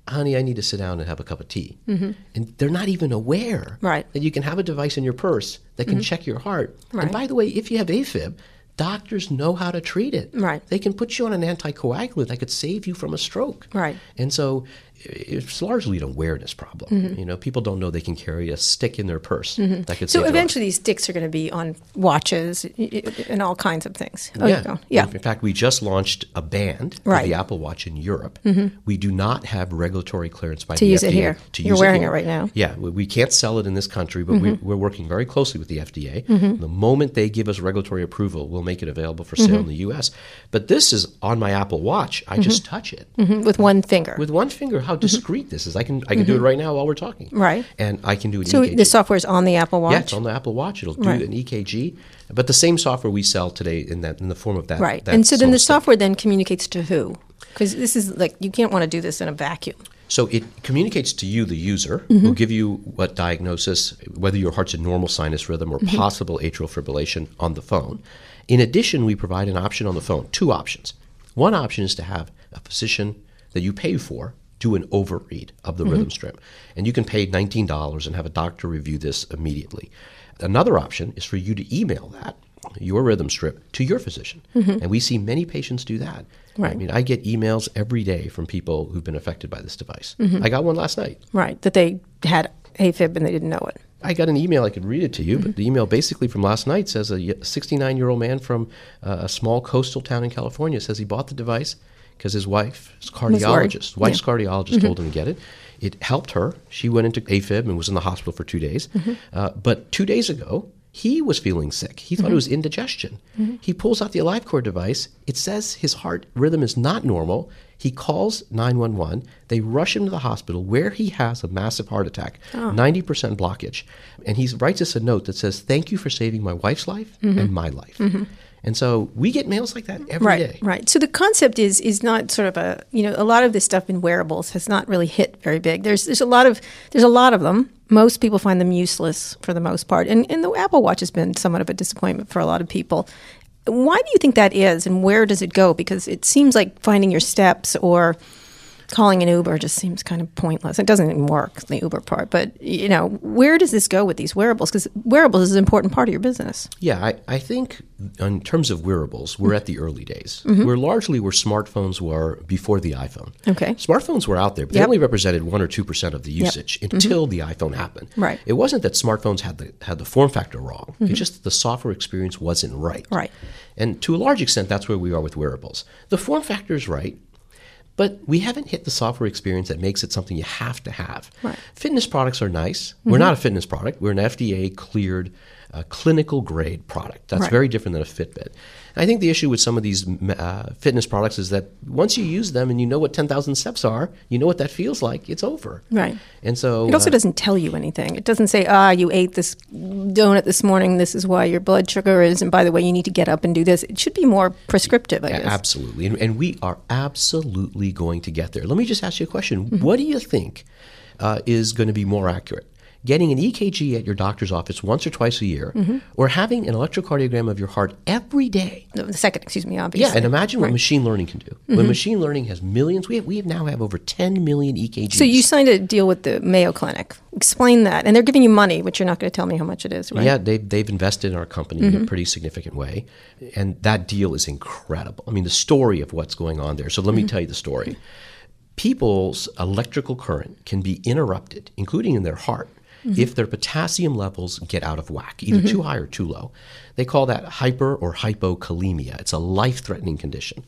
honey, I need to sit down and have a cup of tea. Mm-hmm. And they're not even aware Right. that you can have a device in your purse that can mm-hmm. check your heart. Right. And by the way, if you have AFib, doctors know how to treat it. Right. They can put you on an anticoagulant that could save you from a stroke. Right. And so it's largely an awareness problem. You know, people don't know they can carry a stick in their purse that could Mm-hmm. So save their life. eventually, these sticks are going to be on watches and all kinds of things. Oh, yeah. yeah. In fact, we just launched a band for Right. Mm-hmm. the Apple Watch in Europe. We do not have regulatory clearance by To the use it FDA here. to You're use wearing here. it right now. Mm-hmm. Yeah, we, can't sell it in this country, but we, we're working very closely with the FDA. The moment they give us regulatory approval, we'll make it available for Mm-hmm. sale in the U.S. But this is on my Apple Watch. I just touch it. With one finger. With one finger, how Mm-hmm. discreet this is! I can I can do it mm-hmm. right now while we're talking. Mm-hmm. Right. and I can do an so EKG. the software is on the Apple Watch. Yeah, it's on the Apple Watch. It'll do Right. an EKG, but the same software we sell today in that in the form of that. Right. that And so then the stick. software then communicates to who? Because this is like you can't want to do this in a vacuum. So it communicates to you, the user, will mm-hmm. give you what diagnosis, whether your heart's a normal sinus rhythm or possible atrial fibrillation on the phone. In addition, we provide an option on the phone, two options. One option is to have a physician that you pay for do an overread of the rhythm mm-hmm. strip. And you can pay $19 and have a doctor review this immediately. Another option is for you to email that, your rhythm strip, to your physician. Mm-hmm. And we see many patients do that. Right. I mean, I get emails every day from people who've been affected by this device. Mm-hmm. I got one last night. Right. That they had AFib and they didn't know it. I got an email. I could read it to you, but the email basically from last night says a 69 year old man from uh, a small coastal town in California says he bought the device because his wife, his cardiologist, wife's Yeah. Mm-hmm. cardiologist, told him to get it. It helped her. She went into AFib and was in the hospital for two days. Mm-hmm. Uh, but two days ago, he was feeling sick. He Mm-hmm. thought it was indigestion. He pulls out the AliveCor device. It says his heart rhythm is not normal. He calls 911. They rush him to the hospital where he has a massive heart attack, Oh. 90% blockage. And he writes us a note that says, Thank you for saving my wife's life and my life. And so we get mails like that every day. Right, Right. So the concept is is not sort of a you know a lot of this stuff in wearables has not really hit very big. There's there's a lot of there's a lot of them. Most people find them useless for the most part, and and the Apple Watch has been somewhat of a disappointment for a lot of people. Why do you think that is, and where does it go? Because it seems like finding your steps or calling an Uber just seems kind of pointless. It doesn't even work the Uber part, but you know where does this go with these wearables? Because wearables is an important part of your business. Yeah, I, I think in terms of wearables, we're mm-hmm. at the early days. Mm-hmm. We're largely where smartphones were before the iPhone. Okay. Smartphones were out there, but they only represented one or two percent of the usage mm-hmm. until the iPhone happened. Right. It wasn't that smartphones had the had the form factor wrong. It's just that the software experience wasn't right. Right. And to a large extent, that's where we are with wearables. The form factor is right. But we haven't hit the software experience that makes it something you have to have. Right. Fitness products are nice. We're mm-hmm. not a fitness product. We're an FDA cleared, uh, clinical grade product. That's Right. very different than a Fitbit. I think the issue with some of these uh, fitness products is that once you use them and you know what 10,000 steps are, you know what that feels like, it's over. Right. And so It also uh, doesn't tell you anything. It doesn't say, ah, you ate this donut this morning. This is why your blood sugar is. And by the way, you need to get up and do this. It should be more prescriptive, I A- guess. Absolutely. And, and we are absolutely going to get there. Let me just ask you a question. Mm-hmm. What do you think uh, is going to be more accurate? Getting an EKG at your doctor's office once or twice a year, Mm-hmm. or having an electrocardiogram of your heart every day. The second, excuse me, obviously. Yeah, and imagine what Right. Mm-hmm. machine learning can do. When machine learning has millions, we have, we now have over 10 million EKGs. So you signed a deal with the Mayo Clinic. Explain that. And they're giving you money, which you're not going to tell me how much it is, right? Yeah, they've, they've invested in our company Mm-hmm. in a pretty significant way. And that deal is incredible. I mean, the story of what's going on there. So let Mm-hmm. me tell you the story. People's electrical current can be interrupted, including in their heart, Mm-hmm. if their potassium levels get out of whack, either too high or too low. They call that hyper or hypokalemia. It's a life threatening condition.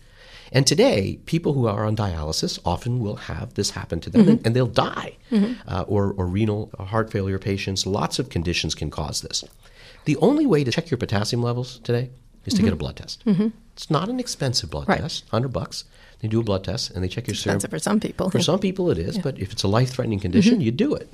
And today, people who are on dialysis often will have this happen to them Mm-hmm. and, and they'll die. Uh, or, or renal or heart failure patients, lots of conditions can cause this. The only way to check your potassium levels today is to get a blood test. It's not an expensive blood Mm-hmm. Right. test, 100 bucks. They do a blood test and they check your serum. Expensive for some people. For some people, it is, but if it's a life threatening condition, you do it.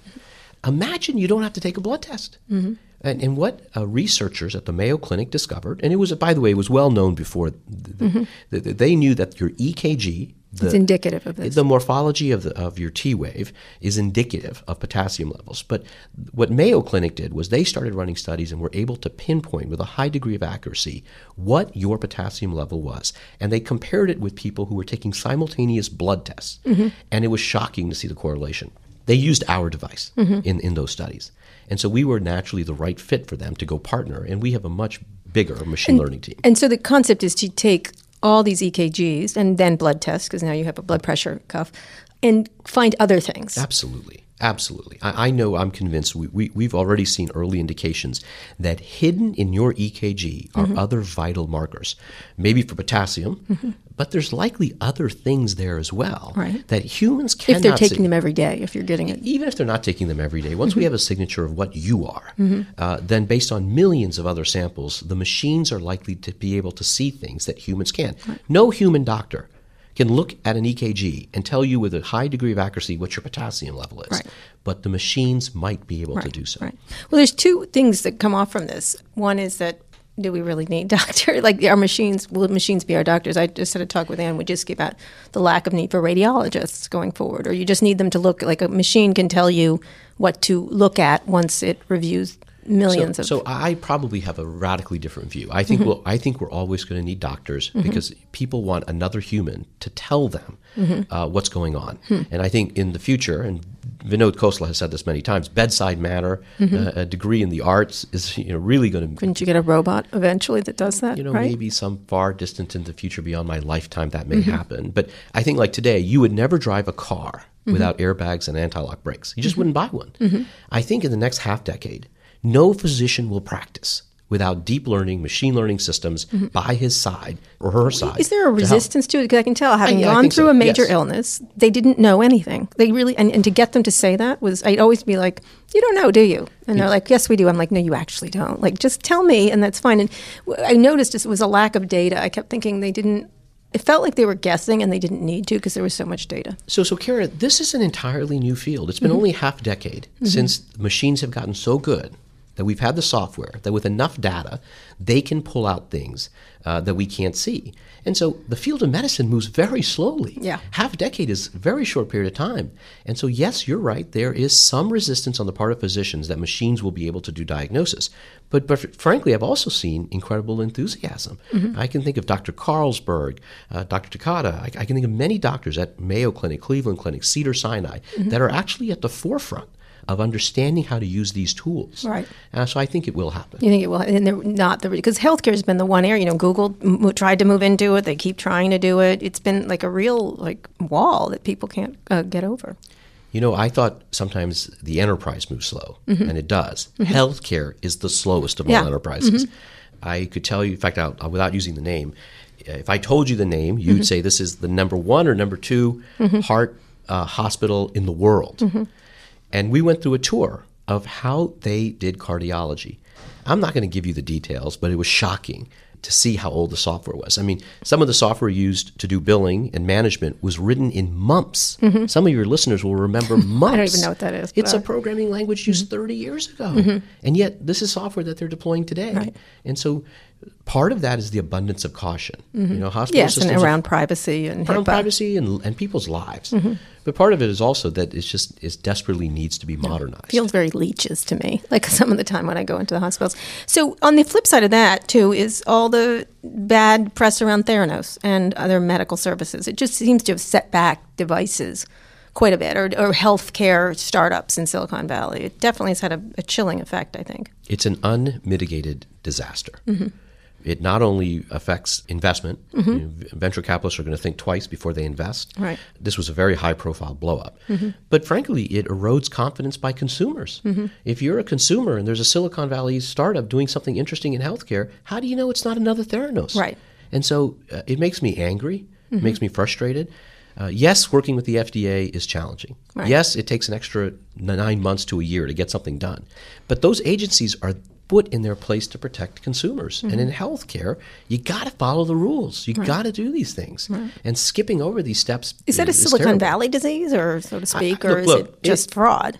Imagine you don't have to take a blood test. Mm-hmm. And, and what uh, researchers at the Mayo Clinic discovered, and it was, by the way, it was well known before, the, the, mm-hmm. the- they knew that your EKG, the, It's indicative of this. the morphology of, the, of your T wave is indicative of potassium levels. But what Mayo Clinic did was they started running studies and were able to pinpoint with a high degree of accuracy what your potassium level was. And they compared it with people who were taking simultaneous blood tests. Mm-hmm. And it was shocking to see the correlation. They used our device in, in those studies. And so we were naturally the right fit for them to go partner. And we have a much bigger machine learning team. And so the concept is to take all these EKGs and then blood tests, because now you have a blood pressure cuff, and find other things. Absolutely. Absolutely. I, I know, I'm convinced, we, we, we've already seen early indications that hidden in your EKG are Mm-hmm. other vital markers, maybe for potassium, but there's likely other things there as well Right. that humans cannot If they're see. taking them every day, if you're getting it. even if they're not taking them every day, once we have a signature of what you are, Mm-hmm. uh, then based on millions of other samples, the machines are likely to be able to see things that humans can. No human doctor can look at an EKG and tell you with a high degree of accuracy what your potassium level is. Right. But the machines might be able to do so. Right. Well, there's two things that come off from this. One is that do we really need doctor? Like our machines, will machines be our doctors? I just had a talk with Ann Wojcicki about the lack of need for radiologists going forward, or you just need them to look like a machine can tell you what to look at once it reviews millions so, of. so I probably have a radically different view. I think mm-hmm. we'll, I think we're always going to need doctors mm-hmm. because people want another human to tell them mm-hmm. uh, what's going on. Hmm. And I think in the future, and Vinod Khosla has said this many times, bedside manner, uh, a degree in the arts is you know really going to Couldn't you get a robot eventually that does that? you know, right? maybe some far distant in the future beyond my lifetime that may happen. But I think like today, you would never drive a car without airbags and anti-lock brakes. You just wouldn't buy one. I think in the next half decade, no physician will practice without deep learning, machine learning systems mm-hmm. by his side or her side. Is there a to resistance to it? Because I can tell, having I gone think through so, a major yes. illness, they didn't know anything. They really, and, and to get them to say that was, I'd always be like, "You don't know, do you?" And they're like, "Yes, we do." I'm like, "No, you actually don't. Like, just tell me, and that's fine." And I noticed it was a lack of data. I kept thinking they didn't. It felt like they were guessing, and they didn't need to because there was so much data. So, so Kara, this is an entirely new field. It's been mm-hmm. only half a decade mm-hmm. since machines have gotten so good that we've had the software that with enough data, they can pull out things uh, that we can't see. And so the field of medicine moves very slowly. Yeah. Half a decade is a very short period of time. And so, yes, you're right. There is some resistance on the part of physicians that machines will be able to do diagnosis. But, but frankly, I've also seen incredible enthusiasm. I can think of Dr. Carlsberg, uh, Dr. Takata. I, I can think of many doctors at Mayo Clinic, Cleveland Clinic, Cedar Sinai that are actually at the forefront of understanding how to use these tools. Right. Uh, so I think it will happen. You think it will? And they're not the because healthcare has been the one area. You know, Google m- tried to move into it. They keep trying to do it. It's been like a real like wall that people can't uh, get over. You know, I thought sometimes the enterprise moves slow, and it does. Healthcare is the slowest of Yeah. all enterprises. I could tell you, in fact, I'll, without using the name, if I told you the name, you'd say this is the number one or number 2 heart uh, hospital in the world. And we went through a tour of how they did cardiology. I'm not going to give you the details, but it was shocking to see how old the software was. I mean, some of the software used to do billing and management was written in mumps. Mm-hmm. Some of your listeners will remember mumps. I don't even know what that is, It's a programming language used mm-hmm. 30 years ago. Mm-hmm. And yet, this is software that they're deploying today. Right. And so, part of that is the abundance of caution. You know, hospital Yes, and systems are around privacy and around HIPAA. privacy and, and people's lives. But part of it is also that it's just it desperately needs to be modernized. feels very leeches to me, like some of the time when I go into the hospitals. So on the flip side of that, too, is all the bad press around Theranos and other medical services. It just seems to have set back devices quite a bit, or, or healthcare startups in Silicon Valley. It definitely has had a, a chilling effect, I think. it's an unmitigated disaster. Mm-hmm. It not only affects investment, you know, venture capitalists are going to think twice before they invest. Right. Mm-hmm. This was a very high profile blow up. But frankly, it erodes confidence by consumers. If you're a consumer and there's a Silicon Valley startup doing something interesting in healthcare, how do you know it's not another Theranos? Right. And so uh, it makes me angry, it makes me frustrated. Uh, yes, working with the FDA is challenging. Right. Yes, it takes an extra nine months to a year to get something done. But those agencies are put in their place to protect consumers. And in Mm-hmm. healthcare, you got to follow the rules. You got to do these things. And skipping over these steps Is that a Silicon terrible. Valley disease, or so to speak, or look, is look, it just it- fraud?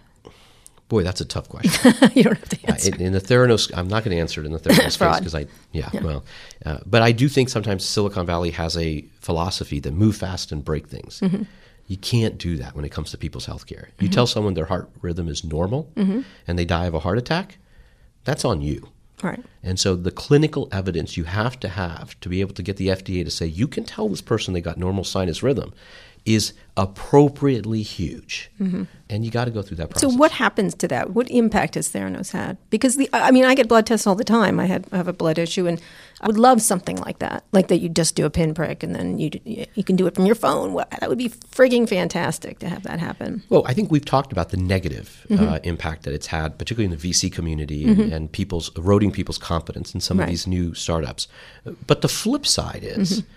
Boy, that's a tough question. you don't have to Uh, in, in the Theranos, I'm not going to answer it in the Theranos case because I, yeah, well, uh, but I do think sometimes Silicon Valley has a philosophy that move fast and break things. Mm-hmm. You can't do that when it comes to people's healthcare. You tell someone their heart rhythm is normal and they die of a heart attack, that's on you. right. And so the clinical evidence you have to have to be able to get the FDA to say you can tell this person they got normal sinus rhythm is appropriately huge. And you got to go through that process. Mm-hmm. So what happens to that? What impact has Theranos had? Because the I mean, I get blood tests all the time. I had I have a blood issue, and I would love something like that, like that you just do a pinprick and then you you can do it from your phone. That would be frigging fantastic to have that happen. Well, I think we've talked about the negative uh, Mm-hmm. impact that it's had, particularly in the VC community and, and people's eroding people's confidence in some Right. of these new startups. But the flip side is Mm-hmm.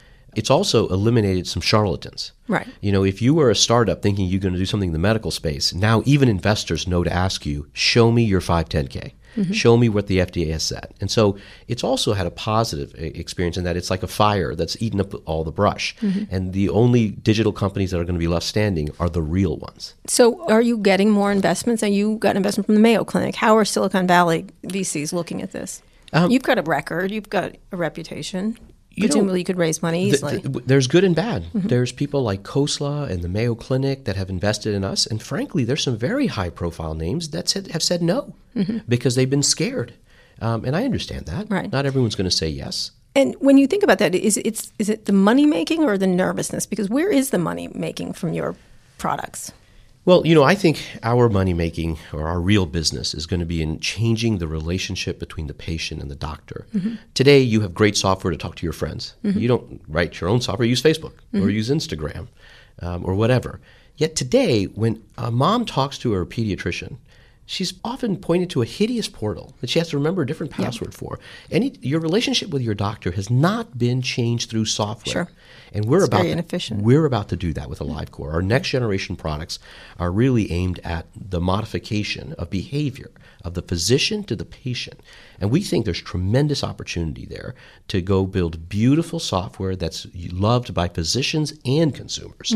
it's also eliminated some charlatans. Right. You know, if you were a startup thinking you're going to do something in the medical space, now even investors know to ask you, show me your 510K. Mm-hmm. Show me what the FDA has said. And so it's also had a positive experience in that it's like a fire that's eaten up all the brush. Mm-hmm. And the only digital companies that are going to be left standing are the real ones. So, are you getting more investments? And you got an investment from the Mayo Clinic. How are Silicon Valley VCs looking at this? You've got a record. You've got a reputation. Presumably, you could raise money easily. th- there's good and bad. There's people like Khosla and the Mayo Clinic that have invested in us, and frankly, there's some very high-profile names that said, have said no because they've been scared. Um, and I understand that. Right. Not everyone's going to say yes. And when you think about that, is it's is it the money making or the nervousness? Because where is the money making from your products? Well, you know, I think our money making or our real business is going to be in changing the relationship between the patient and the doctor. Mm-hmm. Today, you have great software to talk to your friends. Mm-hmm. You don't write your own software, use Facebook or mm-hmm. use Instagram um, or whatever. Yet today, when a mom talks to her pediatrician, she's often pointed to a hideous portal that she has to remember a different password for. Any your relationship with your doctor has not been changed through software. Sure. And we're It's about very to- inefficient. we're about to do that with AliveCor. Our next generation products are really aimed at the modification of behavior of the physician to the patient. And we think there's tremendous opportunity there to go build beautiful software that's loved by physicians and consumers.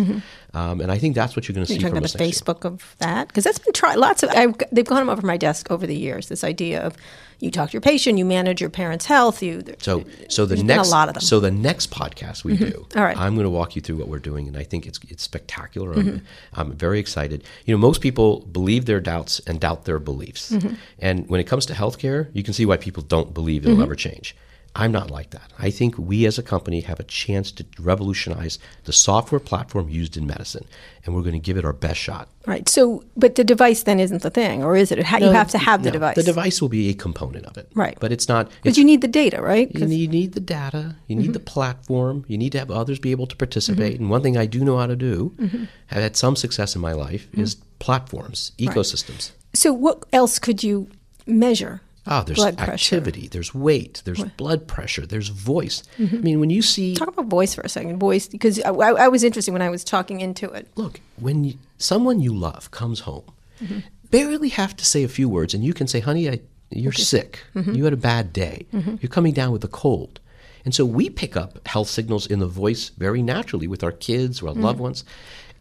Um, and I think that's what you're going to see talking from about us a next year. Facebook of that because that's been tried. Lots of I've, they've gone over my desk over the years. This idea of you talk to your patient, you manage your parents' health. You So, so the next a lot of them. so the next podcast we do, All right. I'm going to walk you through what we're doing, and I think it's it's spectacular. I'm, Mm-hmm. I'm very excited. You know, most people believe their doubts and doubt their beliefs, Mm-hmm. and when it comes to healthcare, you can see why people don't believe it'll Mm-hmm. ever change. I'm not like that. I think we as a company have a chance to revolutionize the software platform used in medicine, and we're going to give it our best shot. right. So, but the device then isn't the thing, or is it? Ha- you have to have the No, device, The device will be a component of it, Right. But it's not. because you need the data, right? You need, you need the data. You need Mm-hmm. the platform. You need to have others be able to participate. And one thing I do know how to do, Mm-hmm. have had some success in my life, is platforms, ecosystems. so, what else could you measure? Ah, there's Blood pressure. activity, there's weight, there's blood pressure, there's voice. I mean, when you see, Mm-hmm. Talk about voice for a second. Voice, because I, I, I was interested when I was talking into it. look, when you, someone you love comes home, Mm-hmm. barely have to say a few words, and you can say, honey, I, you're sick. Mm-hmm. You had a bad day. You're coming down with a cold. And so we pick up health signals in the voice very naturally with our kids or our Mm-hmm. loved ones.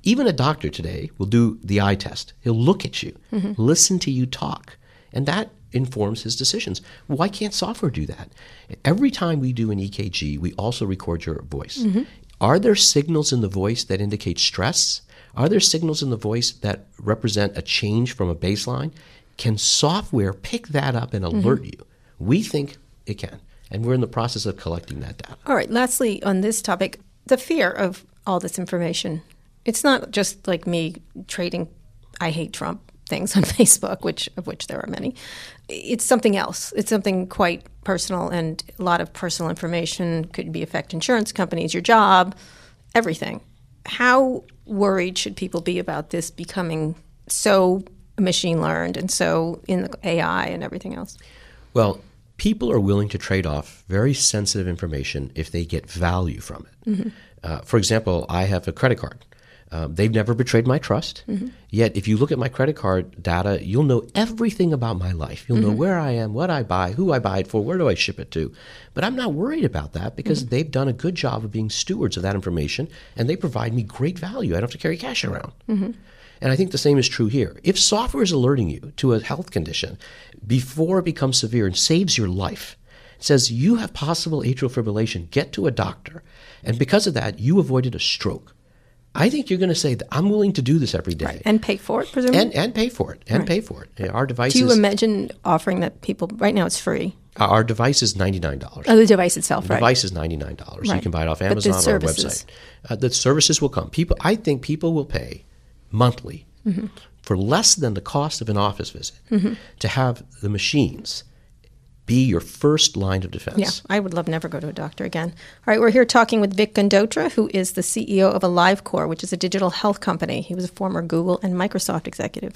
Even a doctor today will do the eye test. He'll look at you, Mm-hmm. listen to you talk, and that informs his decisions. Why can't software do that? Every time we do an EKG, we also record your voice. Mm-hmm. Are there signals in the voice that indicate stress? Are there signals in the voice that represent a change from a baseline? Can software pick that up and alert you? We think it can. And we're in the process of collecting that data. All right. Lastly, on this topic, the fear of all this information. It's not just like me trading "I hate Trump" things on Facebook, which of which there are many. It's something else. It's something quite personal, and a lot of personal information could be affect insurance companies, your job, everything. How worried should people be about this becoming so machine learned and so in the AI and everything else? Well, people are willing to trade off very sensitive information if they get value from it. Uh, for example, I have a credit card. Um, they've never betrayed my trust. Mm-hmm. Yet, if you look at my credit card data, you'll know everything about my life. You'll know mm-hmm. where I am, what I buy, who I buy it for, where do I ship it to. But I'm not worried about that because mm-hmm. they've done a good job of being stewards of that information and they provide me great value. I don't have to carry cash around. And I think the same is true here. If software is alerting you to a health condition before it becomes severe and saves your life, says you have possible atrial fibrillation, get to a doctor, and because of that, you avoided a stroke. I think you're going to say that I'm willing to do this every day. And pay for it, presumably? and, and pay for it. And pay for it. Our device Do you imagine offering that people right now? It's free. our device is ninety nine dollars. Oh, the device itself, The right? device is ninety nine dollars. You can buy it off Amazon or our website. Uh, the services will come. People, I think people will pay monthly Mm-hmm. for less than the cost of an office visit to have the machines be your first line of defense. Yeah, I would love never go to a doctor again. All right, we're here talking with Vic Gundotra, who is the CEO of AliveCor, which is a digital health company. He was a former Google and Microsoft executive.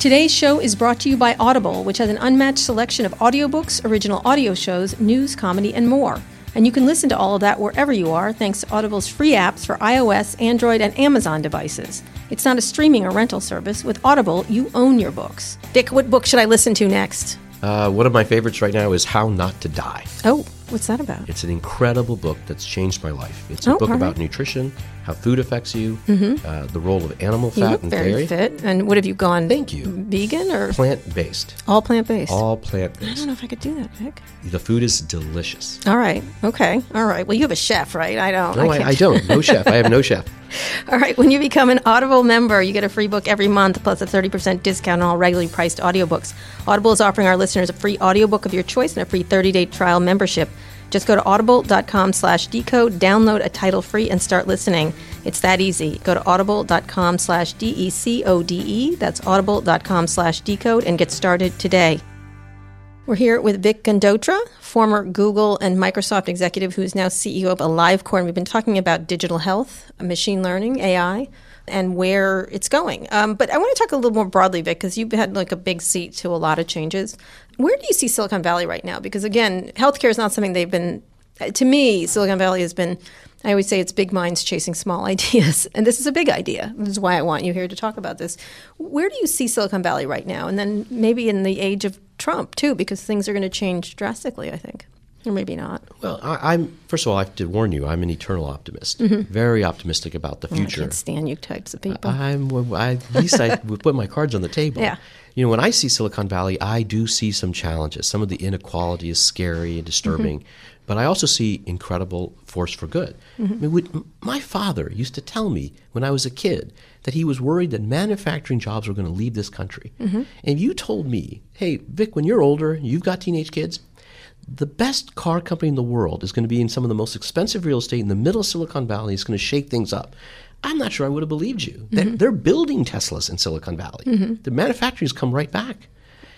Today's show is brought to you by Audible, which has an unmatched selection of audiobooks, original audio shows, news, comedy, and more. And you can listen to all of that wherever you are thanks to Audible's free apps for iOS, Android, and Amazon devices. It's not a streaming or rental service. With Audible, you own your books. Vic, what book should I listen to next? Uh, one of my favorites right now is How Not to Die. Oh, What's that about? It's an incredible book that's changed my life. It's a Oh, book about right. Nutrition, how food affects you, uh, the role of animal fat You look and very dairy. fit. And what have you gone? Thank you. Vegan or Plant based. all plant based? All plant based. I don't know if I could do that, Vic. The food is delicious. All right. Okay. All right. Well, you have a chef, right? I don't. No, I, can't- I don't. No chef. I have no chef. All right. When you become an Audible member, you get a free book every month plus a 30% discount on all regularly priced audiobooks. Audible is offering our listeners a free audiobook of your choice and a free 30-day trial membership. Just go to audible.com slash decode, download a title free, and start listening. It's that easy. Go to audible.com slash D-E-C-O-D-E. That's audible.com slash decode and get started today. We're here with Vic Gundotra, former Google and Microsoft executive who is now CEO of AliveCor. And we've been talking about digital health, machine learning, AI, and where it's going. Um, but I want to talk a little more broadly, Vic, because you've had like a big seat to a lot of changes. Where do you see Silicon Valley right now? Because again, healthcare is not something they've been, to me, Silicon Valley has been, I always say it's big minds chasing small ideas. And this is a big idea. This is why I want you here to talk about this. Where do you see Silicon Valley right now? And then maybe in the age of Trump, too, because things are going to change drastically, I think. Or maybe not. Well, I, I'm first of all, I have to warn you. I'm an eternal optimist. Very optimistic about the future. I can't stand you types of people. I, at least I would put my cards on the table. Yeah. You know, when I see Silicon Valley, I do see some challenges. Some of the inequality is scary and disturbing, Mm-hmm. but I also see incredible force for good. I mean, would, my father used to tell me when I was a kid that he was worried that manufacturing jobs were going to leave this country. Mm-hmm. And you told me, hey, Vic, when you're older, you've got teenage kids, the best car company in the world is going to be in some of the most expensive real estate in the middle of Silicon Valley. It's going to shake things up. I'm not sure I would have believed you. They're, mm-hmm. they're building Teslas in Silicon Valley. Mm-hmm. The manufacturers come right back.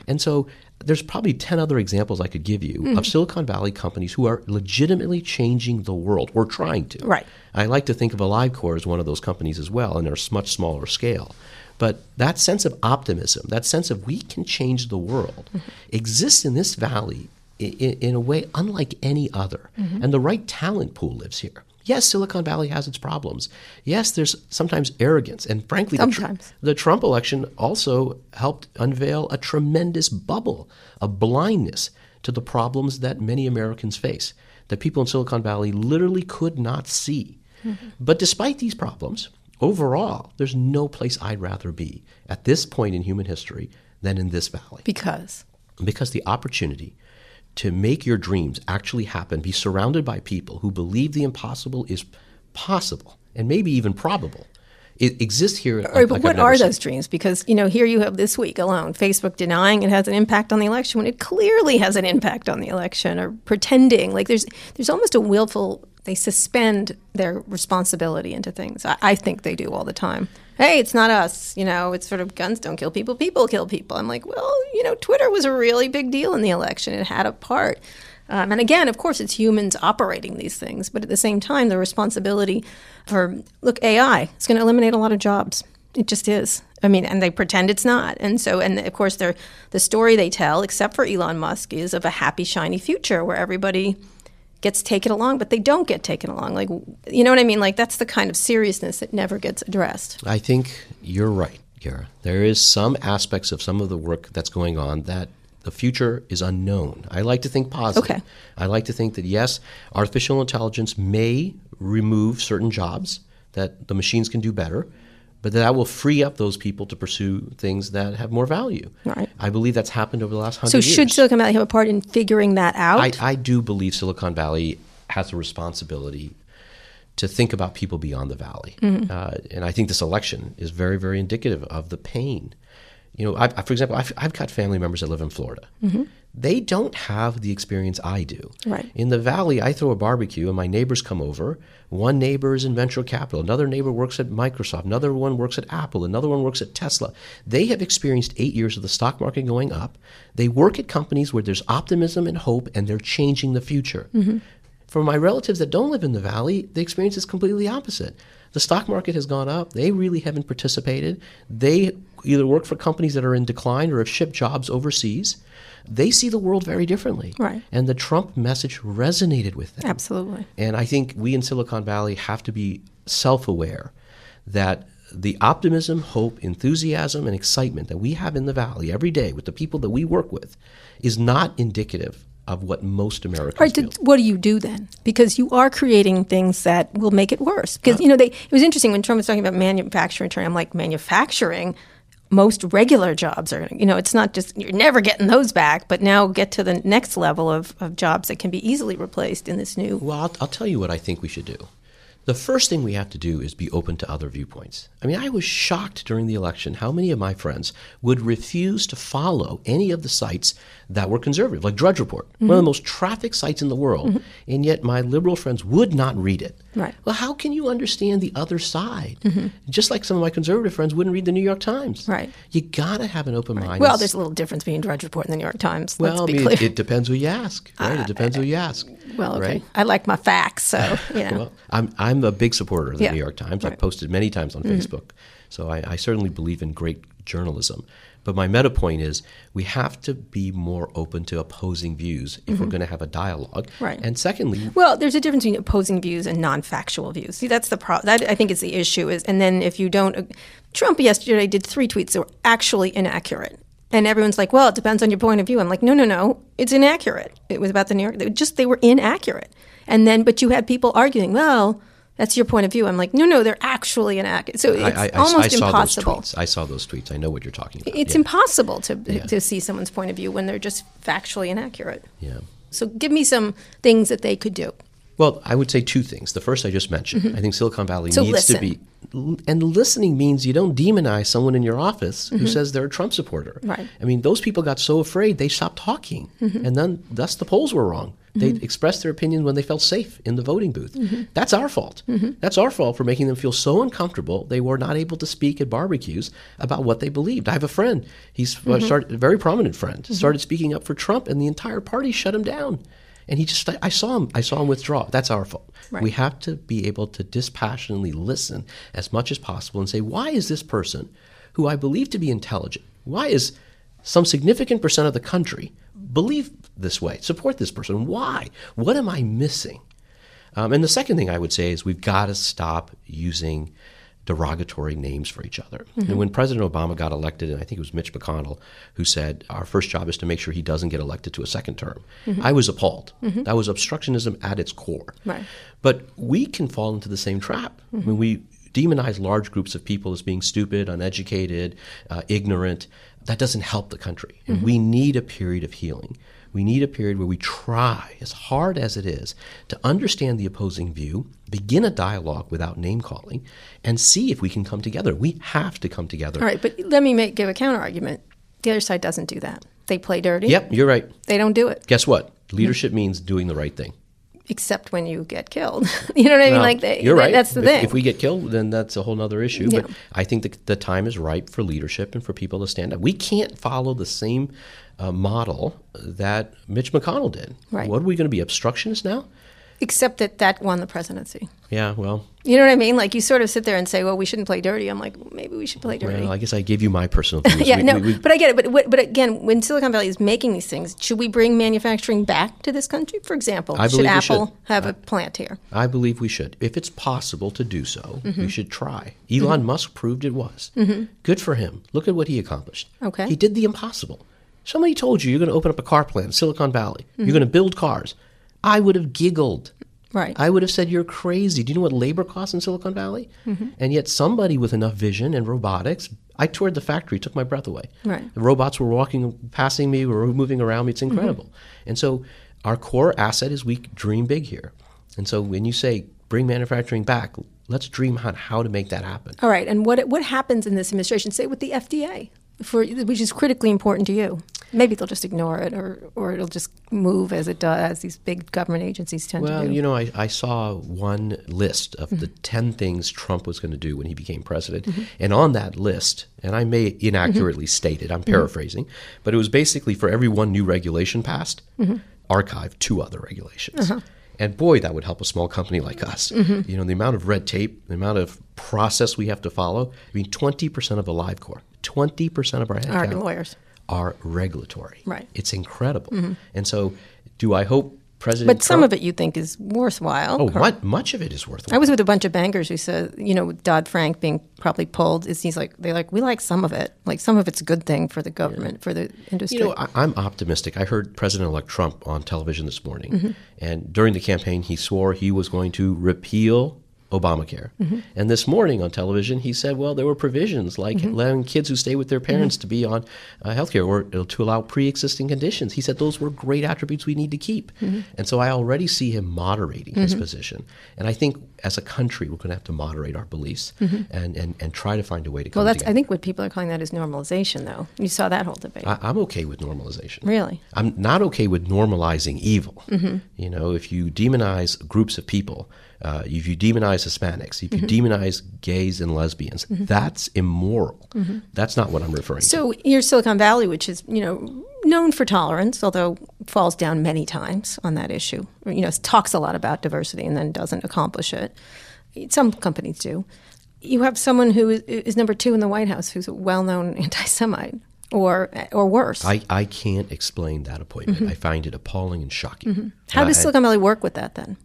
And so there's probably 10 other examples I could give you mm-hmm. of Silicon Valley companies who are legitimately changing the world or trying to. Right. I like to think of AliveCor as one of those companies as well, and they're a much smaller scale. But that sense of optimism, that sense of we can change the world, exists in this valley in, in a way unlike any other. Mm-hmm. And the right talent pool lives here. Yes, Silicon Valley has its problems. Yes, there's sometimes arrogance. And frankly, the, tr- the Trump election also helped unveil a tremendous bubble, a blindness to the problems that many Americans face, that people in Silicon Valley literally could not see. Mm-hmm. But despite these problems, overall, there's no place I'd rather be at this point in human history than in this valley. because Because the opportunity to make your dreams actually happen, be surrounded by people who believe the impossible is possible and maybe even probable, it exists here. All right, but like what I've never are seen. those dreams? Because you know, here you have this week alone, Facebook denying it has an impact on the election when it clearly has an impact on the election, or pretending like there's there's almost a willful. They suspend their responsibility into things. I, I think they do all the time. Hey, it's not us. You know, it's sort of guns don't kill people, people kill people. I'm like, well, you know, Twitter was a really big deal in the election. It had a part. Um, and again, of course, it's humans operating these things, but at the same time, the responsibility for look, AI is going to eliminate a lot of jobs. It just is. I mean, and they pretend it's not. And so, and of course, the story they tell, except for Elon Musk, is of a happy, shiny future where everybody gets taken along, but they don't get taken along. Like, you know what I mean? Like, that's the kind of seriousness that never gets addressed. I think you're right, Kara. There is some aspects of some of the work that's going on that the future is unknown. I like to think positive. Okay. I like to think that yes, artificial intelligence may remove certain jobs that the machines can do better, but that will free up those people to pursue things that have more value. Right. I believe that's happened over the last hundred So, years. should Silicon Valley have a part in figuring that out? I, I do believe Silicon Valley has a responsibility to think about people beyond the valley. Uh, and I think this election is very, very indicative of the pain. You know, I, I, for example, I've, I've got family members that live in Florida. Mm-hmm. They don't have the experience I do. Right. In the valley, I throw a barbecue and my neighbors come over. One neighbor is in venture capital. Another neighbor works at Microsoft. Another one works at Apple. Another one works at Tesla. They have experienced eight years of the stock market going up. They work at companies where there's optimism and hope and they're changing the future. Mm-hmm. For my relatives that don't live in the valley, the experience is completely opposite. The stock market has gone up. They really haven't participated. They either work for companies that are in decline or have shipped jobs overseas. They see the world very differently. Right. And the Trump message resonated with them. Absolutely. And I think we in Silicon Valley have to be self aware that the optimism, hope, enthusiasm, and excitement that we have in the Valley every day with the people that we work with is not indicative of what most Americans All right, th- what do you do then? Because you are creating things that will make it worse. Because you know, they it was interesting when Trump was talking about manufacturing. I'm like, manufacturing. Most regular jobs are, you know, it's not just you're never getting those back, but now get to the next level of, of jobs that can be easily replaced in this new. Well, I'll, I'll tell you what I think we should do. The first thing we have to do is be open to other viewpoints. I mean, I was shocked during the election how many of my friends would refuse to follow any of the sites that were conservative, like Drudge Report, one of the mm-hmm. most trafficked sites in the world, mm-hmm. and yet my liberal friends would not read it. Right. Well, how can you understand the other side? Mm-hmm. Just like some of my conservative friends wouldn't read the New York Times. Right. You got to have an open mind. Well, there's a little difference between Drudge Report and the New York Times. well, I be mean, clear. it depends who you ask, right? it uh, depends who you ask. well, okay. right? I like my facts, so you know. Well, I'm I'm a big supporter of the Yeah. New York Times. I've Mm-hmm. posted many times on Facebook, so I, I certainly believe in great journalism. But my meta point is we have to be more open to opposing views if we're going to have a dialogue. Mm-hmm. Right. And secondly, Well, there's a difference between opposing views and non-factual views. See, that's the problem. That I think is the issue. Is and then if you don't, Trump yesterday did three tweets that were actually inaccurate, and everyone's like, "Well, it depends on your point of view." I'm like, "No, no, no, it's inaccurate." It was about the New York. They just they were inaccurate, and then but you had people arguing, "Well." That's your point of view. I'm like, no, no, they're actually inaccurate. So it's I, I, almost I saw impossible. those tweets. I saw those tweets. I know what you're talking about. It's yeah. impossible to to see someone's point of view when they're just factually inaccurate. yeah. So give me some things that they could do. Well, I would say two things. The first I just mentioned. I think Silicon Valley Mm-hmm. So needs listen. to be, and listening means you don't demonize someone in your office who says they're a Trump supporter. Mm-hmm. Right. Mm-hmm. I mean, those people got so afraid they stopped talking, and then thus the polls were wrong. They expressed their opinions when they felt safe in the voting booth. Mm-hmm. That's our fault. That's our fault for making them feel so uncomfortable they were not able to speak at barbecues about what they believed. I have a friend. He's uh, Mm-hmm. started, a very prominent friend. Started speaking up for Trump, and the entire party shut him down. And he just, I saw him, I saw him withdraw. That's our fault. Right. We have to be able to dispassionately listen as much as possible and say, why is this person, who I believe to be intelligent, why is some significant percent of the country believe this way, support this person? Why? What am I missing? Um, and the second thing I would say is we've got to stop using derogatory names for each other. Mm-hmm. And when President Obama got elected, and I think it was Mitch McConnell who said, Our first job is to make sure he doesn't get elected to a second term, mm-hmm. I was appalled. Mm-hmm. That was obstructionism at its core. Right. But we can fall into the same trap. I mean, we demonize large groups of people as being stupid, uneducated, uh, ignorant. That doesn't help the country. And we need a period of healing. We need a period where we try, as hard as it is, to understand the opposing view, begin a dialogue without name calling, and see if we can come together. We have to come together. All right, but let me make give a counter argument. The other side doesn't do that. They play dirty. Yep, you're right. They don't do it, Guess what? Hmm. Leadership means doing the right thing. except when you get killed. you know what I mean? Well, like they, you're right. That's the if, thing. If we get killed, then that's a whole other issue. But I think the, the time is ripe for leadership and for people to stand up. We can't follow the same uh, model that Mitch McConnell did. Right. What are we going to be obstructionists now? except that that won the presidency. Yeah. Well, You know what I mean? Like you sort of sit there and say, "Well, we shouldn't play dirty." I'm like, well, maybe we should play dirty. well, I guess I gave you my personal yeah, We- no, we- we- but I get it. But but again, when Silicon Valley is making these things, should we bring manufacturing back to this country? For example, I should we should. Apple have a plant here? I believe we should. If it's possible to do so, Mm-hmm. we should try. Elon Musk proved it was. Good for him. Look at what he accomplished. Okay. He did the impossible. Somebody told you you're going to open up a car plant in Silicon Valley. Mm-hmm. You're going to build cars. I would have giggled. Right. I would have said, You're crazy. Do you know what labor costs in Silicon Valley? Mm-hmm. And yet, somebody with enough vision and robotics, I toured the factory, took my breath away. Right. The robots were walking, passing me, were moving around me. It's incredible. And so, our core asset is we dream big here. And so, when you say bring manufacturing back, let's dream on how to make that happen. All right. And what what happens in this administration? Say with the FDA, for which is critically important to you. Maybe they'll just ignore it, or or it'll just move as it does, as these big government agencies tend Well, to do. Well, you know, I, I saw one list of the mm-hmm. 10 things Trump was going to do when he became president. Mm-hmm. And on that list, and I may inaccurately mm-hmm. state it, I'm paraphrasing, but it was basically for every one new regulation passed, archive two other regulations. Uh-huh. And boy, that would help a small company like us. You know, the amount of red tape, the amount of process we have to follow. I mean, 20% of AliveCor, 20% of our headcount lawyers. Are regulatory. Right. It's incredible. And so, do I hope President But some Trump- of it you think is worthwhile. Oh, Cor- much, of it is worthwhile. I was with a bunch of bankers who said, you know, Dodd Frank being probably pulled. Is he's like they like we like some of it. Like some of it's a good thing for the government for the industry. You know, I, I'm optimistic. I heard President-elect Trump on television this morning, Mm-hmm. and during the campaign, he swore he was going to repeal Obamacare. Mm-hmm. And this morning on television, he said, "Well, there were provisions like Mm-hmm. allowing kids who stay with their parents to be on uh, health care or uh, to allow pre-existing conditions." He said those were great attributes we need to keep. Mm-hmm. And so I already see him moderating his position. And I think as a country, we're going to have to moderate our beliefs and, and, and try to find a way to come Mm-hmm. well, that's together. I think what people are calling that is normalization, though. You saw that whole debate. I, I'm okay with normalization. Really? I'm not okay with normalizing evil. Mm-hmm. You know, if you demonize groups of people, uh, if you demonize Hispanics, if you Mm-hmm. demonize gays and lesbians, that's immoral. That's not what I'm referring to. So here's Silicon Valley, which is you know known for tolerance, although falls down many times on that issue. You know, talks a lot about diversity and then doesn't accomplish it. Some companies do. You have someone who is, is number two in the White House, who's a well-known anti-Semite, or or worse. I, I can't explain that appointment. I find it appalling and shocking. Mm-hmm. How does Silicon Valley work with that then?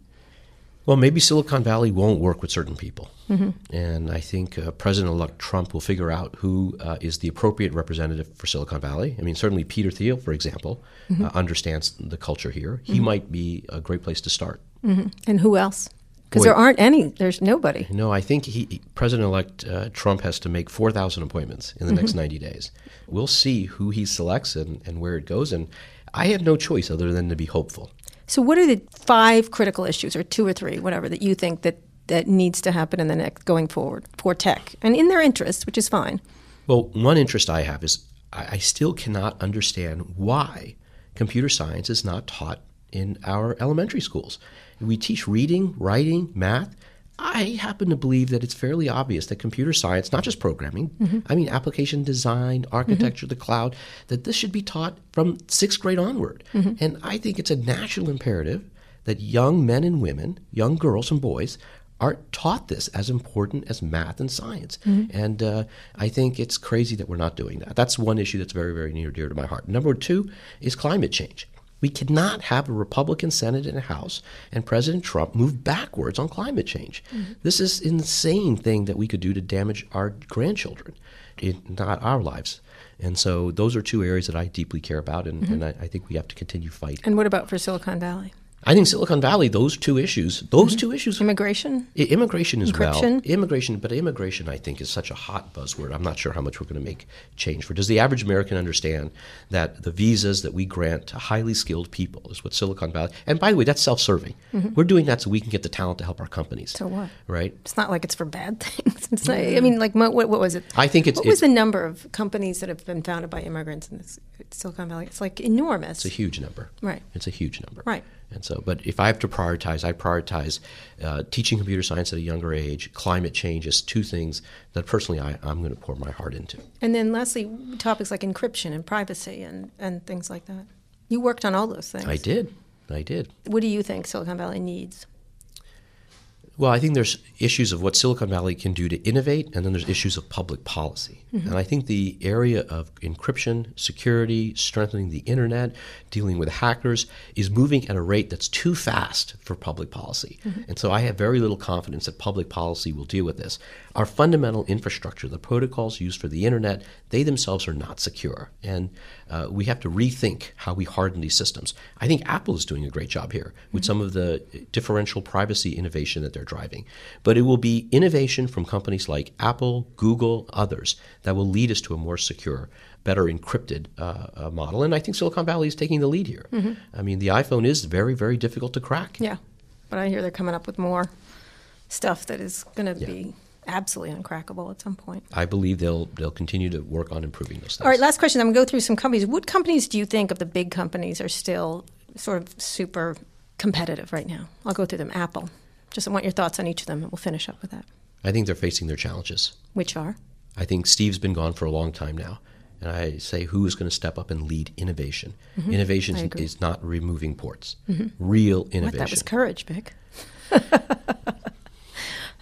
Well, maybe Silicon Valley won't work with certain people. Mm-hmm. And I think uh, President elect Trump will figure out who uh, is the appropriate representative for Silicon Valley. I mean, certainly Peter Thiel, for example, Mm-hmm. uh, understands the culture here. He might be a great place to start. And who else? Because there aren't any. There's nobody. No, I think he, President-elect uh, Trump has to make 4,000 appointments in the next 90 days. We'll see who he selects and, and where it goes. And I have no choice other than to be hopeful. So, what are the five critical issues, or two or three, whatever, that you think that that needs to happen in the next going forward for tech and in their interest, which is fine? Well, one interest I have is I, I still cannot understand why computer science is not taught in our elementary schools. We teach reading, writing, math. I happen to believe that it's fairly obvious that computer science, not just programming, mm-hmm. I mean application design, architecture, mm-hmm. the cloud, that this should be taught from sixth grade onward. Mm-hmm. And I think it's a national imperative that young men and women, young girls and boys, are taught this as important as math and science. And uh, I think it's crazy that we're not doing that. That's one issue that's very, very near dear to my heart. Number two is climate change. We cannot have a Republican Senate and House and President Trump move backwards on climate change. Mm-hmm. This is insane thing that we could do to damage our grandchildren, not our lives. And so those are two areas that I deeply care about, and, mm-hmm. and I, I think we have to continue fighting. And what about for Silicon Valley? I think Silicon Valley, those two issues, those two issues Immigration? I- Immigration as well. Immigration, but immigration, I think, is such a hot buzzword. I'm not sure how much we're going to make change for. Does the average American understand that the visas that we grant to highly skilled people is what Silicon Valley? And by the way, that's self-serving. We're doing that so we can get the talent to help our companies. Mm-hmm. So what? Right? It's not like it's for bad things. It's not, I mean, like, what, what was it? I think it's- What was it's- the number of companies that have been founded by immigrants in this, Silicon Valley? It's like enormous. It's a huge number. Right. It's a huge number. Right. And so, but if I have to prioritize, I prioritize uh, teaching computer science at a younger age, climate change is two things that personally I, I'm going to pour my heart into. And then lastly, topics like encryption and privacy and, and things like that. You worked on all those things. I did. I did. What do you think Silicon Valley needs? Well, I think there's issues of what Silicon Valley can do to innovate, and then there's issues of public policy. Mm-hmm. And I think the area of encryption, security, strengthening the internet, dealing with hackers is moving at a rate that's too fast for public policy. Mm-hmm. And so I have very little confidence that public policy will deal with this. Our fundamental infrastructure, the protocols used for the internet, they themselves are not secure. And uh, we have to rethink how we harden these systems. I think Apple is doing a great job here with mm-hmm. some of the uh, differential privacy innovation that they're driving. But it will be innovation from companies like Apple, Google, others that will lead us to a more secure, better encrypted uh, uh, model. And I think Silicon Valley is taking the lead here. I mean, the iPhone is very, very difficult to crack. Yeah. But I hear they're coming up with more stuff that is going to be absolutely uncrackable at some point. I believe they'll they'll continue to work on improving those things. All right, last question. I'm going to go through some companies. What companies do you think of the big companies are still sort of super competitive right now? I'll go through them. Apple. Just want your thoughts on each of them, and we'll finish up with that. I think they're facing their challenges. Which are? I think Steve's been gone for a long time now. And I say, who is going to step up and lead innovation? Innovation Mm-hmm. I is. Mm-hmm. not removing ports. Real What? innovation. That was courage, Vic.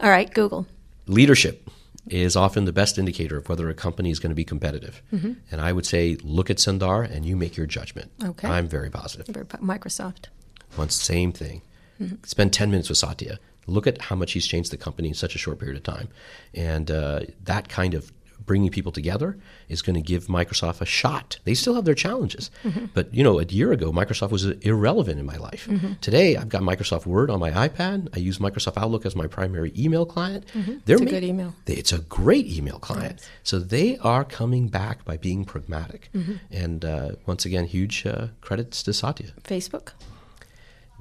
All right, Google. Leadership is often the best indicator of whether a company is going to be competitive. And I would say, look at Sundar and you make your judgment. Mm-hmm. Okay. I'm very positive. Microsoft. Once, same thing. Spend 10 minutes with Satya. Look at how much he's changed the company in such a short period of time. And uh, that kind of bringing people together is going to give Microsoft a shot. They still have their challenges. But, you know, a year ago, Microsoft was irrelevant in my life. Today, I've got Microsoft Word on my iPad. I use Microsoft Outlook as my primary email client. They're It's a ma- good email. they- It's a great email client. So they are coming back by being pragmatic. And uh, once again, huge uh, credits to Satya. Facebook?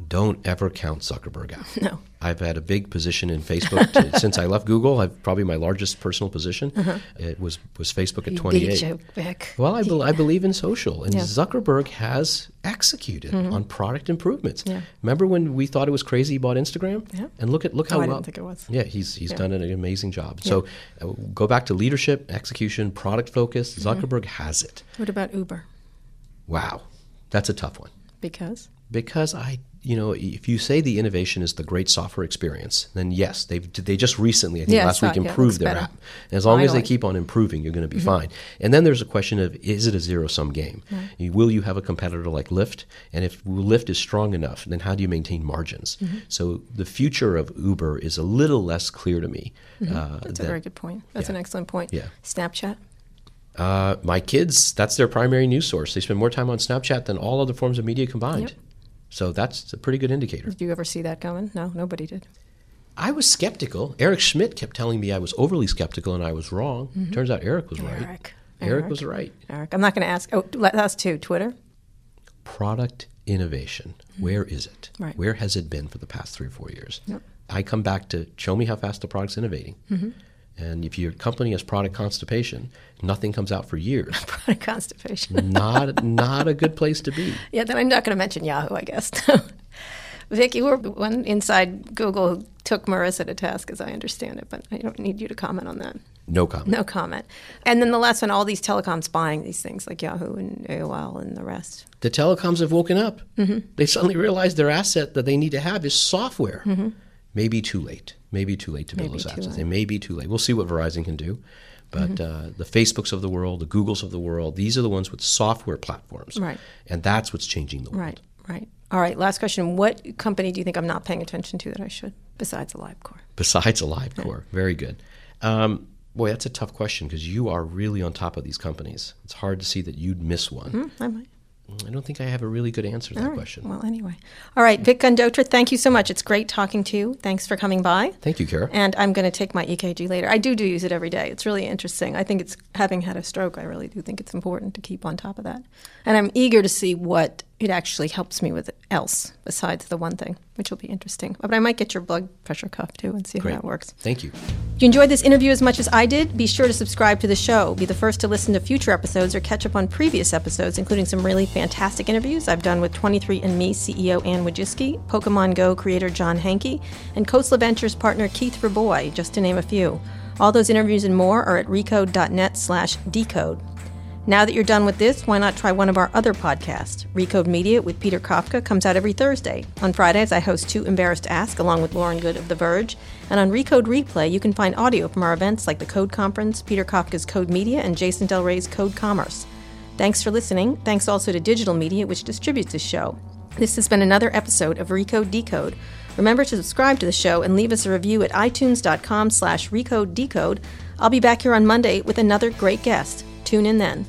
Don't ever count Zuckerberg out. No. I've had a big position in Facebook to, since I left Google. I've probably my largest personal position. It was was Facebook at You twenty big eight. joke, Vic. Well, I, bel I believe in social, and Yeah. Zuckerberg has executed on product improvements. Yeah. Remember when we thought it was crazy he bought Instagram? Yeah. And look at look Oh, how I well. didn't think it was. Yeah, he's he's Yeah. done an amazing job. So uh, go back to leadership, execution, product focus. Mm-hmm. Zuckerberg has it. What about Uber? Wow, that's a tough one Because? because I, you know, if you say the innovation is the great software experience, then yes, they've they just recently, I think Yeah, last week, improved their better. app. And as long as they Mm-hmm. keep on improving, you're going to be fine. And then there's a question of is it a zero sum game? You- Will you have a competitor like Lyft? And if Lyft is strong enough, then how do you maintain margins? Mm-hmm. So the future of Uber is a little less clear to me. Uh, Mm-hmm. That's a very good point. That's yeah. an excellent point. Yeah. Snapchat? uh, my kids, that's their primary news source. They spend more time on Snapchat than all other forms of media combined. Yep. So that's a pretty good indicator. Did you ever see that coming? No, nobody did. I was skeptical. Eric Schmidt kept telling me I was overly skeptical and I was wrong. Turns out Eric was right. Mm-hmm. Eric. Eric Eric. was right. Eric, I'm not going to ask. Oh, last two. Twitter? Product innovation. Where is it? Mm-hmm. Right. Where has it been for the past three or four years? Yep. I come back to show me how fast the product's innovating. Mm-hmm. And if your company has product constipation, nothing comes out for years. Product constipation. not not a good place to be. yeah, then I'm not going to mention Yahoo, I guess. Vic, you were one inside Google who took Marissa to task, as I understand it, but I don't need you to comment on that. No comment. No comment. And then the last one, all these telecoms buying these things like Yahoo and AOL and the rest. The telecoms have woken up. Mm-hmm. They suddenly realize their asset that they need to have is software. Maybe too late. Maybe too late to build Maybe those too assets. late. They may be too late. We'll see what Verizon can do. But Mm-hmm. uh, the Facebooks of the world, the Googles of the world, these are the ones with software platforms. Right. And that's what's changing the world. Right, right. All right, last question. What company do you think I'm not paying attention to that I should, besides AliveCor? Besides AliveCor. Very good. Um, boy, that's a tough question because you are really on top of these companies. It's hard to see that you'd miss one. Hmm, I might. I don't think I have a really good answer to that All right. question. Well, anyway. All right, Vic Gundotra, thank you so much. It's great talking to you. Thanks for coming by. Thank you, Kara. And I'm going to take my EKG later. I do do use it every day. It's really interesting. I think it's having had a stroke. I really do think it's important to keep on top of that. And I'm eager to see what it actually helps me with else besides the one thing, which will be interesting. But I might get your blood pressure cuff too and see Great. how that works. Thank you. If you enjoyed this interview as much as I did, be sure to subscribe to the show. Be the first to listen to future episodes or catch up on previous episodes, including some really fantastic interviews I've done with 23andMe CEO Anne Wojcicki, Pokemon Go creator John Hanke, and Khosla Ventures partner Keith Rabois, just to name a few. All those interviews and more are at recode.net slash decode. Now that you're done with this, why not try one of our other podcasts? Recode Media with Peter Kafka comes out every Thursday. On Fridays, I host Too Embarrassed to Ask along with Lauren Goode of The Verge. And on Recode Replay, you can find audio from our events like the Code Conference, Peter Kafka's Code Media, and Jason Del Rey's Code Commerce. Thanks for listening. Thanks also to Digital Media, which distributes this show. This has been another episode of Recode Decode. Remember to subscribe to the show and leave us a review at itunes.com slash recode decode. I'll be back here on Monday with another great guest. Tune in then.